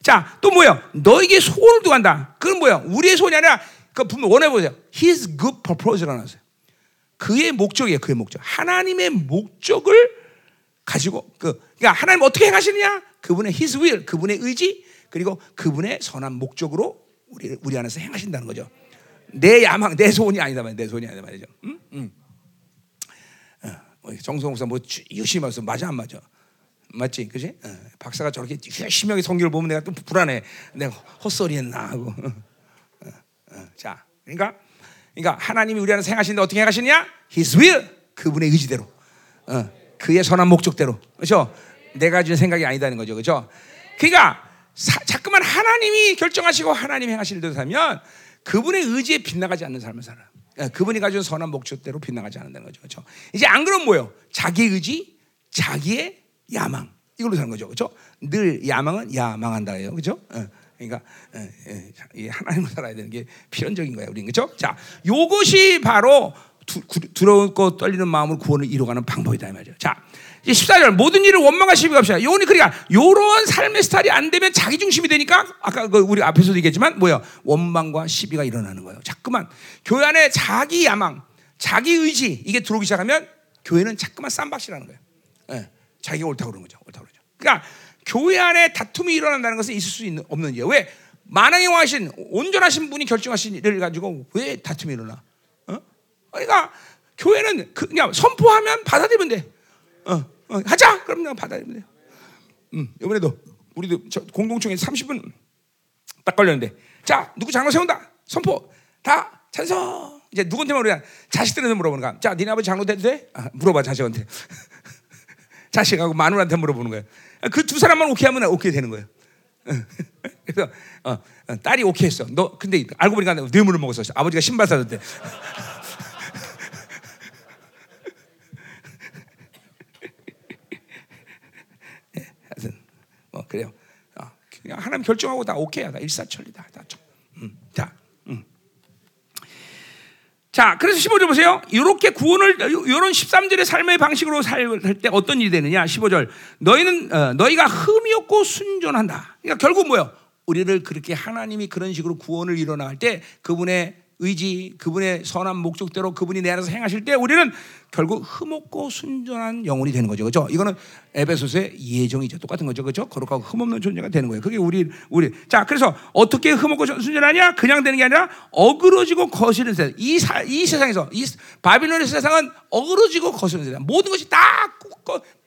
자, 또 뭐예요? 너에게 소원을 두한다. 그건 뭐예요? 우리의 소원이 아니라 그 분명 원해 보세요. His good purpose라는 거예요. 그의 목적이에요. 그의 목적. 하나님의 목적을 가지고 그 그러니까 하나님 어떻게 행하시느냐? 그분의 His will, 그분의 의지 그리고 그분의 선한 목적으로 우리 우리 안에서 행하신다는 거죠. 내 야망, 내 소원이 아니다 말이야. 내 소원이 아니다 말이죠. 응? 응. 어, 정성 목사 뭐 열심히 말씀 맞아 안 맞아? 맞지, 그지? 어, 박사가 저렇게 열심히 성경을 보면 내가 또 불안해. 내가 헛소리했나 하고. 어, 어, 자, 그러니까, 그러니까 하나님이 우리 안에 생하시는데 어떻게 행하시냐? His will, 그분의 의지대로, 어, 그의 선한 목적대로, 그렇죠? 내가 준 생각이 아니다는 거죠, 그렇죠? 그러니까 사, 자꾸만 하나님이 결정하시고 하나님 행하실 듯 하면 그분의 의지에 빗나가지 않는 삶을 살아. 예, 그분이 가진 선한 목적대로 빗나가지 않는다는 거죠. 그렇죠? 이제 안 그러면 뭐예요? 자기 의지, 자기의 야망 이걸로 사는 거죠. 그렇죠? 늘 야망은 야망한다 예요. 그렇죠? 예, 그러니까 예, 하나님을 살아야 되는 게 필연적인 거예요. 우리는 그렇죠? 자, 요것이 바로 두려웠고 떨리는 마음을 구원을 이루어가는 방법이다 이 말이죠. 자, 14절 모든 일을 원망과 시비가 없이 요니 그러니까 요런 삶의 스타일이 안 되면 자기 중심이 되니까 아까 그 우리 앞에서도 얘기했지만 뭐야 원망과 시비가 일어나는 거예요. 자꾸만 교회 안에 자기 야망, 자기 의지 이게 들어오기 시작하면 교회는 자꾸만 쌈박질하는 거예요. 예, 자기가 옳다고 그러는 거죠. 옳다고 그러죠. 그러니까 교회 안에 다툼이 일어난다는 것은 있을 수 있는 없는 일이에요. 왜 만왕의 왕이신 온전하신 분이 결정하신 일을 가지고 왜 다툼이 일어나? 어? 그러니까 교회는 그, 그냥 선포하면 받아들이면 돼. 어. 어, 하자. 그럼 내가 받아들이면 돼. 음, 이번에도 우리도 공동총회 30분 딱 걸렸는데, 자 누구 장로 세운다. 선포 다 찬성. 이제 누구한테만 우리가 자식들한테 물어보는 거야. 자, 니네 아버지 장로 돼도 돼? 아, 물어봐 자식한테. 자식하고 마누라한테 물어보는 거야. 그두 사람만 오케이 하면 오케이 되는 거예요. 그래서 어, 어, 딸이 오케이 했어. 너 근데 알고 보니까 뇌물을 먹었어. 아버지가 신발 사줬대. 어, 그래요. 어, 그냥 하나님 결정하고 다 오케이야. 다 일사천리다. 다 음, 자, 음. 자, 그래서 15절 보세요. 이렇게 구원을 이런 13절의 삶의 방식으로 살 때 어떤 일이 되느냐? 15절. 너희는 어, 너희가 흠이 없고 순전한다. 그러니까 결국 뭐요? 우리를 그렇게 하나님이 그런 식으로 구원을 일어날 때 그분의 의지, 그분의 선한 목적대로 그분이 내 안에서 행하실 때 우리는 결국 흠없고 순전한 영혼이 되는 거죠. 그죠? 이거는 에베소서의 예정이죠. 똑같은 거죠. 그죠? 거룩하고 흠없는 존재가 되는 거예요. 그게 우리, 우리. 자, 그래서 어떻게 흠없고 순전하냐? 그냥 되는 게 아니라 어그러지고 거스는 세상. 이, 사, 이 세상에서, 이 바빌론의 세상은 어그러지고 거스는 세상. 모든 것이 다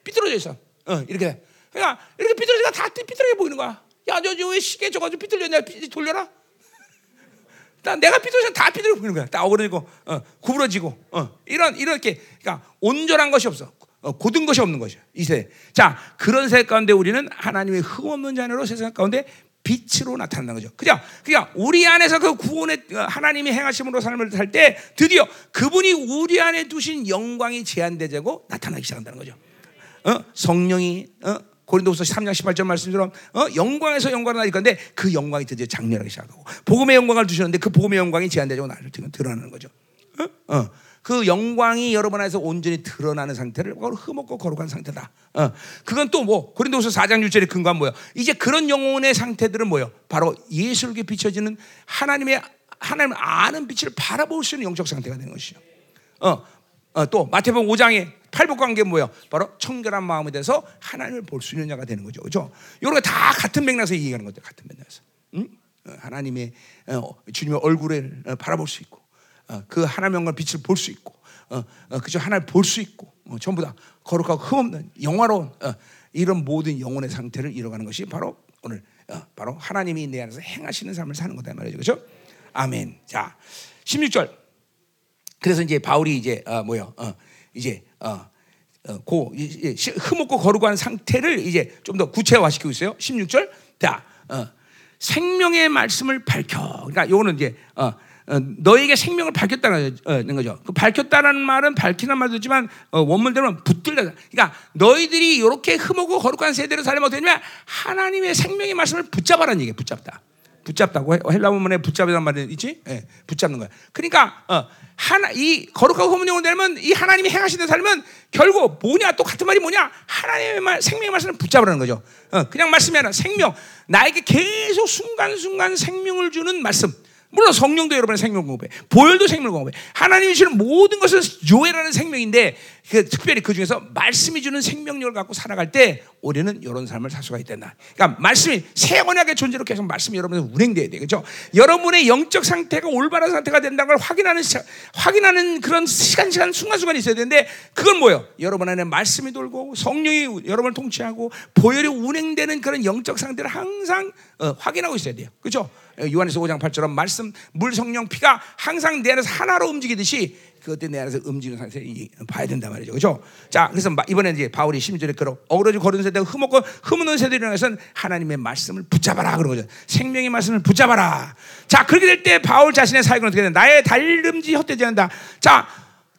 삐뚤어져 있어. 어, 이렇게. 그러니까 이렇게 삐뚤어지가 다 삐뚤어져 보이는 거야. 야, 저, 저, 왜 시계 저거 삐뚤렸냐? 돌려라? 내가 삐뚤어져 다 삐뚤어 보이는 거야. 다 어그러지고 어, 구부러지고 어, 이런 이렇게 그러니까 온전한 것이 없어. 어, 고든 것이 없는 것이야. 이 세. 자 그런 세 가운데 우리는 하나님의 흠 없는 자녀로 세상 가운데 빛으로 나타난다는 거죠. 그죠? 그냥 우리 안에서 그 구원의 어, 하나님이 행하심으로 삶을 살 때 드디어 그분이 우리 안에 두신 영광이 제한되고 나타나기 시작한다는 거죠. 어? 성령이 어? 고린도후서 3장 18절 말씀처럼 어? 영광에서 영광을 나릴 건데 그 영광이 드디어 장렬하게 시작하고 복음의 영광을 두셨는데 그 복음의 영광이 제한되고 나를 드러나는 거죠. 어? 어. 그 영광이 여러분 안에서 온전히 드러나는 상태를 흠없고 거룩한 상태다. 어. 그건 또 뭐 고린도후서 4장 6절의 근거는 뭐예요? 이제 그런 영혼의 상태들은 뭐예요? 바로 예수께 비춰지는 하나님의 하나님 아는 빛을 바라볼 수 있는 영적 상태가 되는 것이죠. 어. 어, 또 마태복음 5장에 팔복 관계 뭐예요? 바로 청결한 마음에 대해서 하나님을 볼 수 있는 자가 되는 거죠. 그죠? 거다 같은 맥락에서 얘기하는 것들 같은 맥락에서. 응? 어, 하나님의 어, 주님의 얼굴을 어, 바라볼 수 있고 어, 그 하나님의 영광 빛을 볼 수 있고 어, 어, 그죠 하나를 볼수 있고 어, 전부 다 거룩하고 흠없는 영화로운 어, 이런 모든 영혼의 상태를 이뤄가는 것이 바로 오늘 어, 바로 하나님이 내 안에서 행하시는 삶을 사는 거다 말이죠, 그렇죠? 아멘. 자, 16절. 그래서 이제 바울이 이제 어, 뭐요? 어, 이제 어, 어, 고 이- 이- 시- 흠없고 거룩한 상태를 이제 좀 더 구체화시키고 있어요. 16절. 자, 어, 생명의 말씀을 밝혀. 그러니까 요거는 이제 어, 어, 너에게 생명을 밝혔다는 어, 거죠. 그 밝혔다는 말은 밝히는 말도 있지만 어, 원문대로는 붙들다. 그러니까 너희들이 이렇게 흠없고 거룩한 세대로 살면 어떻게 되냐면 하나님의 생명의 말씀을 붙잡아라는 얘기예요. 붙잡다. 붙잡다고 해- 헬라文문에 붙잡이란 말이 있지? 예, 붙잡는 거야. 그러니까 어, 하나 이 거룩하고 흠없는 영혼 되면 이 하나님이 행하시는 삶은 결국 뭐냐 또 같은 말이 뭐냐 하나님의 말 생명의 말씀을 붙잡으라는 거죠. 어, 그냥 말씀이 아니라 생명 나에게 계속 순간순간 생명을 주는 말씀. 물론 성령도 여러분의 생명 공급해. 보혈도 생명 공급해. 하나님이 주는 모든 것은 요해라는 생명인데 그 특별히 그 중에서 말씀이 주는 생명력을 갖고 살아갈 때 우리는 이런 삶을 살 수가 있다. 그러니까 말씀이 새 언약의 존재로 계속 말씀이 여러분에 운행돼야 돼. 그렇죠? 여러분의 영적 상태가 올바른 상태가 된다는 걸 확인하는 시, 확인하는 그런 시간 시간 순간순간이 있어야 되는데 그건 뭐예요? 여러분 안에 말씀이 돌고 성령이 여러분을 통치하고 보혈이 운행되는 그런 영적 상태를 항상 어, 확인하고 있어야 돼요. 그렇죠? 요한에서 5장 8처럼 말씀, 물, 성령, 피가 항상 내 안에서 하나로 움직이듯이 그때 내 안에서 움직이는 상태를 이- 봐야 된단 말이죠. 그죠? 자, 그래서 마- 이번에 이제 바울이 16절에 그러 어그러지 거른 세대가 흠없고 흠없는 세대를 향해서는 하나님의 말씀을 붙잡아라 그런 거죠. 생명의 말씀을 붙잡아라. 자, 그렇게 될 때 바울 자신의 사역은 어떻게 되냐? 나의 달름지 헛되지 않는다. 자,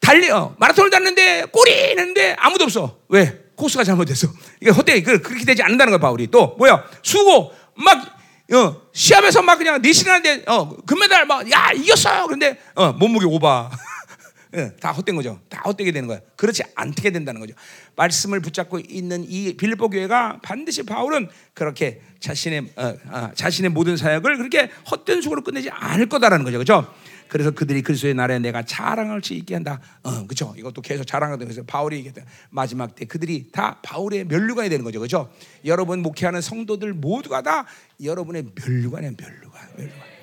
달리 어, 마라톤을 달는데 꼬리 있는데 아무도 없어. 왜? 코스가 잘못됐어. 이게 헛되게 그- 그렇게 되지 않는다는 거야 바울이. 또 뭐야? 수고 막 어, 시합에서 막 그냥 네 시간인데 어, 금메달 막 야 이겼어요. 그런데 어, 몸무게 오바. 예, 다 헛된 거죠. 다 헛되게 되는 거야. 그렇지 않게 된다는 거죠. 말씀을 붙잡고 있는 이 빌립보 교회가 반드시 바울은 그렇게 자신의 어, 아, 자신의 모든 사역을 그렇게 헛된 수고로 끝내지 않을 거다라는 거죠. 그렇죠? 그래서 그들이 그리스도의 나라에 내가 자랑할 수 있게 한다. 어, 그렇죠? 이것도 계속 자랑하는 그래서 바울이 얘기했다. 마지막 때 그들이 다 바울의 면류관이 되는 거죠. 그렇죠? 여러분 목회하는 성도들 모두가 다 여러분의 면류관이에요. 면류관. 면류관.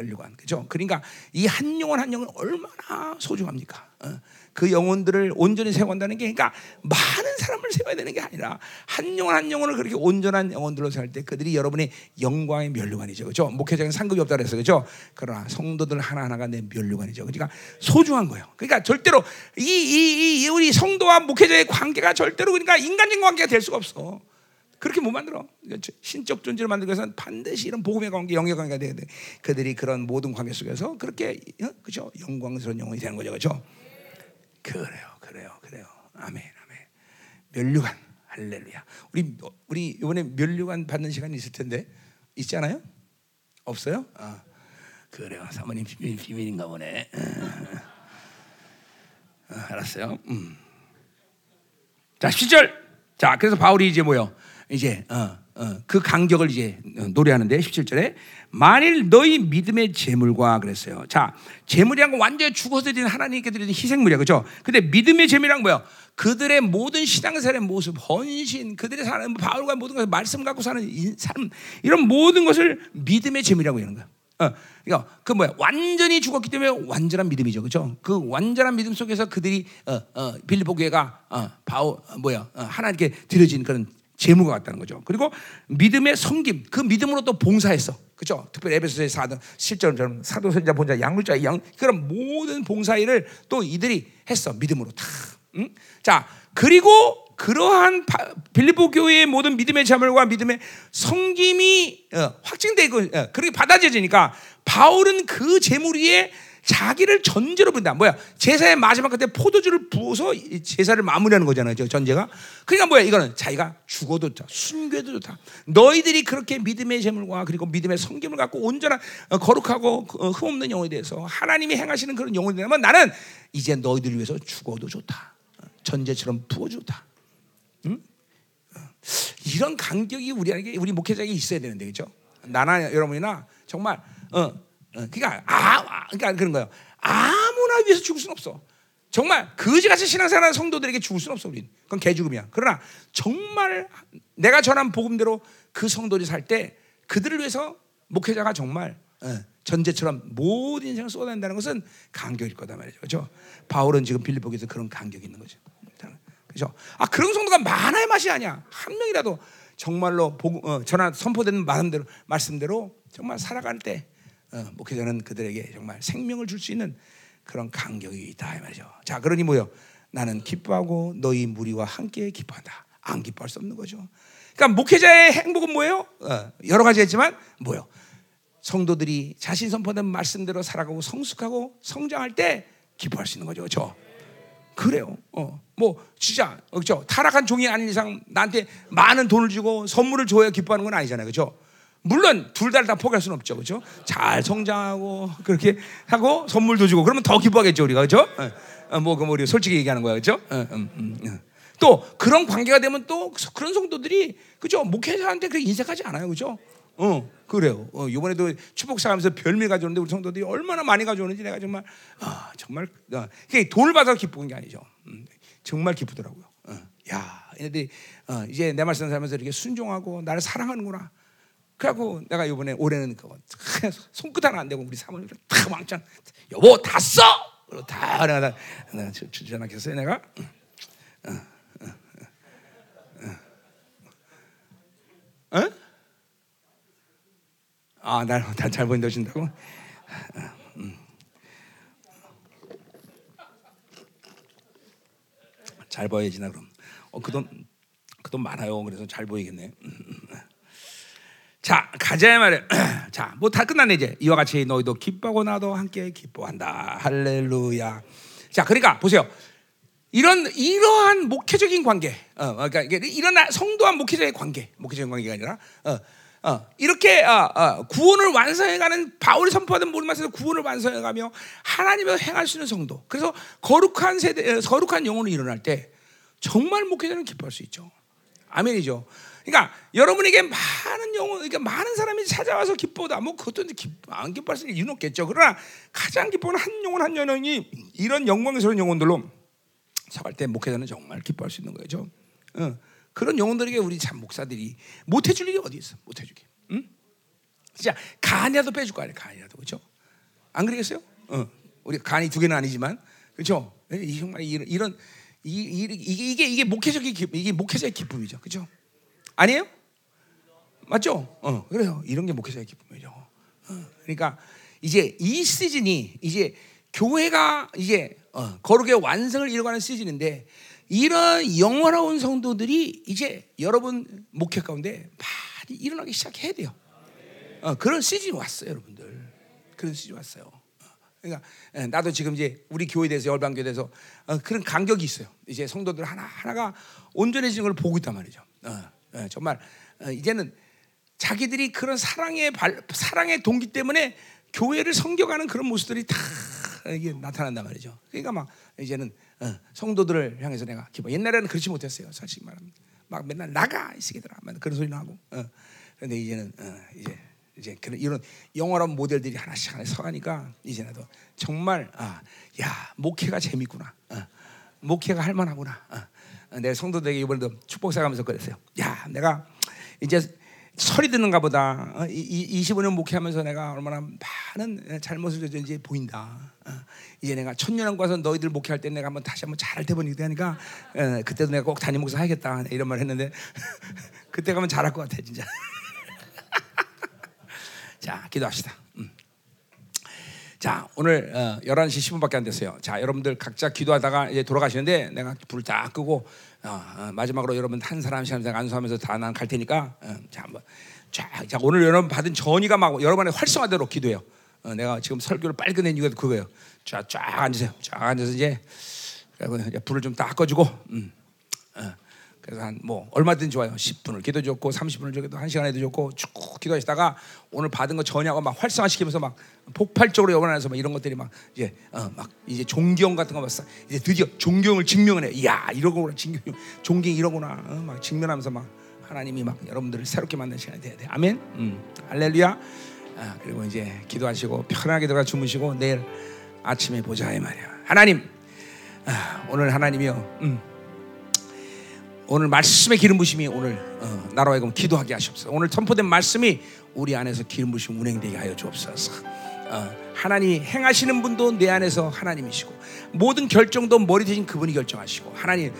면류관. 그죠? 그러니까 이 한 영혼 한 영혼 얼마나 소중합니까? 어, 그 영혼들을 온전히 세워간다는 게 그러니까 많은 사람을 세워야 되는 게 아니라 한 영혼 한 영혼을 그렇게 온전한 영혼들로 살 때 그들이 여러분의 영광의 면류관이죠. 그죠? 목회자는 상급이 없다 그랬어요. 그죠? 그러나 성도들 하나하나가 내 면류관이죠. 그러니까 소중한 거예요. 그러니까 절대로 이, 이, 이 우리 성도와 목회자의 관계가 절대로 그러니까 인간적인 관계가 될 수가 없어. 그렇게 못 만들어. 그러니까 신적 존재를 만들기 위해서는 반드시 이런 복음의 관계, 영의 관계가 돼야 돼. 그들이 그런 모든 관계 속에서 그렇게 어? 그죠? 영광스러운 영혼이 되는 거죠, 그죠? 그래요, 그래요, 그래요. 아멘, 아멘. 면류관, 할렐루야. 우리 우리 이번에 면류관 받는 시간이 있을 텐데 있지 않아요? 없어요? 아, 그래요. 사모님 비밀, 비밀인가 보네. 어, 알았어요. 음. 자, 10절. 자, 그래서 바울이 이제 뭐요? 이제 어, 어, 그 간격을 이제 어, 노래하는데 17절에 만일 너희 믿음의 재물과 그랬어요. 자, 재물이란 건 완전히 죽어서 드리는 하나님께 드리는 희생물이야. 그죠? 근데 믿음의 재물이란 뭐야? 그들의 모든 신앙생활의 모습, 헌신, 그들의 사는 바울과 모든 것을 말씀 갖고 사는 인- 삶 이런 모든 것을 믿음의 재물이라고 하는 거야. 어, 그러니까 그 뭐야 완전히 죽었기 때문에 완전한 믿음이죠, 그렇죠? 그 완전한 믿음 속에서 그들이 어, 어, 빌립보 교회가 어, 바울 어, 뭐야 어, 하나님께 드려진 그런 제물과 같다는 거죠. 그리고 믿음의 섬김, 그 믿음으로 또 봉사했어, 그렇죠? 특별히 에베소서의 사도 실전처럼 사도 선자 본자 양물자 양 그런 모든 봉사 일을 또 이들이 했어 믿음으로 다. 응? 자 그리고 그러한 바- 빌립보 교회의 모든 믿음의 자물과 믿음의 성김이 어, 확증되고 어, 그렇게 받아들여지니까 바울은 그 제물 위에 자기를 전제로 본다. 뭐야? 제사의 마지막 끝에 포도주를 부어서 이 제사를 마무리하는 거잖아요. 저 전제가. 그러니까 뭐야? 이거는 자기가 죽어도 좋다. 순교도 좋다. 너희들이 그렇게 믿음의 제물과 그리고 믿음의 성김을 갖고 온전한 어, 거룩하고 어, 흠없는 영혼에 대해서 하나님이 행하시는 그런 영혼이 되면 나는 이제 너희들 위해서 죽어도 좋다. 어, 전제처럼 부어주다. 이런 간격이 우리에게 우리 목회자에게 있어야 되는데 그죠? 나나 여러분이나 정말 어, 어 그러니까 아, 아 그러니까 그런 거예요. 아무나 위해서 죽을 수는 없어. 정말 거지같이 신앙생활하는 성도들에게 죽을 수는 없어 우린. 그건 개죽음이야. 그러나 정말 내가 전한 복음대로 그 성도들이 살 때 그들을 위해서 목회자가 정말 어, 전제처럼 모든 인생을 쏟아낸다는 것은 간격일 거다 말이죠. 그렇죠? 바울은 지금 빌립보에서 그런 간격이 있는 거죠. 그렇죠? 아 그런 성도가 많아야 맛이 아니야. 한 명이라도 정말로 복음, 어, 전한 선포되는 말씀대로 말씀대로 정말 살아갈 때 어, 목회자는 그들에게 정말 생명을 줄 수 있는 그런 간격이 있다 이 말이죠. 자, 그러니 뭐요? 나는 기뻐하고 너희 무리와 함께 기뻐한다. 안 기뻐할 수 없는 거죠. 그러니까 목회자의 행복은 뭐예요? 어, 여러 가지 했지만 뭐요? 성도들이 자신 선포된 말씀대로 살아가고 성숙하고 성장할 때 기뻐할 수 있는 거죠. 그렇죠? 그래요. 어, 뭐 진짜 그렇죠. 타락한 종이 아닌 이상 나한테 많은 돈을 주고 선물을 줘야 기뻐하는 건 아니잖아요. 그렇죠? 물론 둘 다 다 포기할 수는 없죠, 그렇죠? 잘 성장하고 그렇게 하고 선물도 주고 그러면 더 기뻐하겠죠 우리가, 그렇죠? 어, 뭐, 그 우리 솔직히 얘기하는 거야, 그렇죠? 어, 음, 음, 음. 또 그런 관계가 되면 또 그런 성도들이 그죠 목회자한테 그렇게 인색하지 않아요, 그죠? 어 그래요. 어, 이번에도 축복사하면서 별미 가져오는데 우리 성도들이 얼마나 많이 가져오는지 내가 정말 아 정말 어, 돈을 받아서 기쁜 게 아니죠. 음, 정말 기쁘더라고요. 어, 야 얘네들이 어, 이제 내 말씀 하면서 이렇게 순종하고 나를 사랑하는구나. 그래갖고 내가 이번에 올해는 그거 손끝 하나 안 대고 우리 사모님들 다 왕창 여보 다 써. 다 내가 내가 주전하겠어요 내가. 어, 어, 어, 어? 아, 날잘 보인다 신다고? 음. 잘 보여야지 나 그럼. 어, 그 돈, 그돈 많아요. 그래서 잘 보이겠네. 자, 가자 말이야. 자, 뭐 다 끝났네 이제. 이와 같이 너희도 기뻐하고 나도 함께 기뻐한다. 할렐루야. 자, 그러니까 보세요. 이런 이러한 목회적인 관계, 어, 그러니까 이런 성도와 목회자의 관계, 목회적인 관계가 아니라 어, 어, 이렇게 어, 어, 구원을 완성해가는 바울이 선포하던 모든 말씀에서 구원을 완성해가며 하나님을 행할 수 있는 성도. 그래서 거룩한 세대, 어, 거룩한 영혼이 일어날 때 정말 목회자는 기뻐할 수 있죠. 아멘이죠. 그러니까 여러분에게 많은 영혼, 그러니까 많은 사람이 찾아와서 기뻐다. 뭐 그것도 기뻐, 안 기뻐할 수 있는 이유는 없겠죠. 그러나 가장 기뻐하는 한 영혼 한 영혼이 이런 영광스러운 영혼들로 서갈 때 목회자는 정말 기뻐할 수 있는 거죠. 어. 그런 영혼들에게 우리 참 목사들이 못 해줄 일이 어디 있어? 못 해주게. 응? 진짜 간이라도 빼줄 거 아니야, 간이라도 그렇죠? 안 그러겠어요? 어, 우리 간이 두 개는 아니지만 그렇죠? 정말 이런, 이런 이, 이, 이게 이게 이게 목회적인 기쁨, 이게 목회자의 기쁨이죠, 그렇죠? 아니에요? 맞죠? 어, 그래요. 이런 게 목회자의 기쁨이죠. 어, 그러니까 이제 이 시즌이 이제 교회가 이제 어, 거룩의 완성을 이루어가는 시즌인데 이런 영원한 성도들이 이제 여러분 목회 가운데 많이 일어나기 시작해야 돼요. 어, 그런 시즌이 왔어요, 여러분들. 그런 시즌이 왔어요. 어, 그러니까 예, 나도 지금 이제 우리 교회에 대해서 열방교에 대해서 어, 그런 간격이 있어요. 이제 성도들 하나 하나가 온전해지는 걸 보고 있단 말이죠. 어, 예, 정말 어, 이제는 자기들이 그런 사랑의 발, 사랑의 동기 때문에 교회를 섬겨가는 그런 모습들이 다 이게 나타난단 말이죠. 그러니까 막 이제는 어, 성도들을 향해서 내가 기뻐. 옛날에는 그렇지 못했어요. 솔직히 말하면 막 맨날 나가 이 새끼들아, 그런 소리 나고. 어. 그런데 이제는 어, 이제 이제 그런 이런 영원한 모델들이 하나씩 하나씩 서가니까 이제 나도 정말 아, 야 목회가 재밌구나. 어. 목회가 할만하구나. 어. 내 성도들에게 이번에도 축복사 가면서 그랬어요. 야 내가 이제 소리 듣는가 보다. 어, 이, 25년 목회하면서 내가 얼마나 많은 잘못을 저지른지 보인다. 어, 이제 내가 천년왕 가서 너희들 목회할 때 내가 한번 다시 한번 잘 대보니까 하니까 어, 그때도 내가 꼭 담임 목사 하겠다 이런 말 했는데 그때 가면 잘할 것 같아 진짜. 자 기도합시다. 음. 자 오늘 어, 11시 10분밖에 안 됐어요. 자 여러분들 각자 기도하다가 이제 돌아가시는데 내가 불을 다 끄고 어, 어, 마지막으로 여러분 한 사람씩 한 사람 안수하면서 다 난 갈 테니까 어, 자 한번 쫙, 자 오늘 여러분 받은 전의가 막 여러분의 활성화대로 기도해요. 어, 내가 지금 설교를 빨리 끝낸 이유가 그거예요. 쫙, 쫙 앉으세요. 쫙 앉아서 이제 불을 좀딱 꺼주고, 음, 어, 그래서 한 뭐 얼마든지 좋아요. 10분을 기도 좋고 30분을 기도 1시간 해도 좋고 쭉 기도하시다가 오늘 받은 거 전하고 막 활성화시키면서 막 폭발적으로 여러분 서막 이런 것들이 막 이제 어, 막 이제 존경 같은 거 봤어. 이제 드디어 존경을 증명을 해. 야 이러고나 존경 존경 이러구나. 어, 막 직면하면서 막 하나님이 막 여러분들을 새롭게 만드는 시간이 돼야 돼. 아멘. 음, 할렐루야. 아, 그리고 이제 기도하시고 편하게 들어가 주무시고 내일 아침에 보자 이 말이야. 하나님. 아, 오늘 하나님이요. 음. 오늘 말씀의 기름 부심이 오늘 어, 나로 하여금 기도하게 하시옵소서. 오늘 선포된 말씀이 우리 안에서 기름 부심 운행되게 하여 주옵소서. 어, 하나님이 행하시는 분도 내 안에서 하나님이시고 모든 결정도 머리 대신 그분이 결정하시고 하나님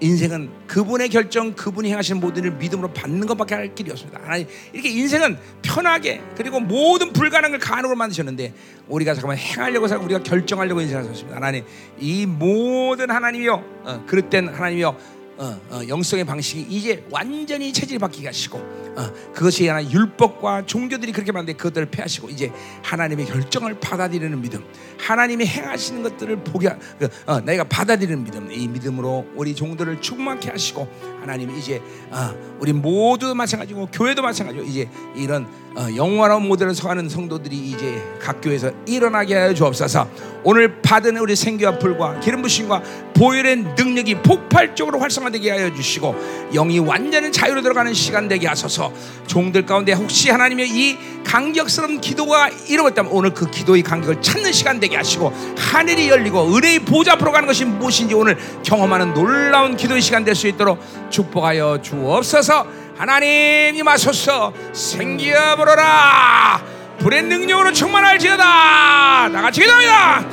인생은 그분의 결정, 그분이 행하시는 모든 일을 믿음으로 받는 것밖에 할 길이 없습니다. 하나님 이렇게 인생은 편하게 그리고 모든 불가능을 가능으로 만드셨는데 우리가 잠깐만 행하려고 생각 우리가 결정하려고 인생하셨습니다. 하나님 이 모든 하나님이요 어, 그릇된 하나님이요 어, 어, 영성의 방식이 이제 완전히 체질이 바뀌게 하시고 어, 그것이 하나 율법과 종교들이 그렇게 만데 그것들을 폐하시고 이제 하나님의 결정을 받아들이는 믿음 하나님이 행하시는 것들을 보게 그, 어, 내가 받아들이는 믿음 이 믿음으로 우리 종들을 충만케 하시고 하나님 이제 어, 우리 모두 마찬가지고 교회도 마찬가지고 이제 이런 어, 영원한 모델을 서하는 성도들이 이제 각 교회에서 일어나게 하여 주옵소서. 오늘 받은 우리 생기와 불과 기름 부심과 보혈의 능력이 폭발적으로 활성화되게 하여 주시고 영이 완전히 자유로 들어가는 시간 되게 하소서. 종들 가운데 혹시 하나님의 이 강격스러운 기도가 이루어졌다면 오늘 그 기도의 간격을 찾는 시간 되게 하시고 하늘이 열리고 은혜의 보좌 앞으로 가는 것이 무엇인지 오늘 경험하는 놀라운 기도의 시간 될 수 있도록 축복하여 주옵소서. 하나님 임하소서 생기어 보러라. 불의 능력으로 충만할지어다. 나같이 기도합니다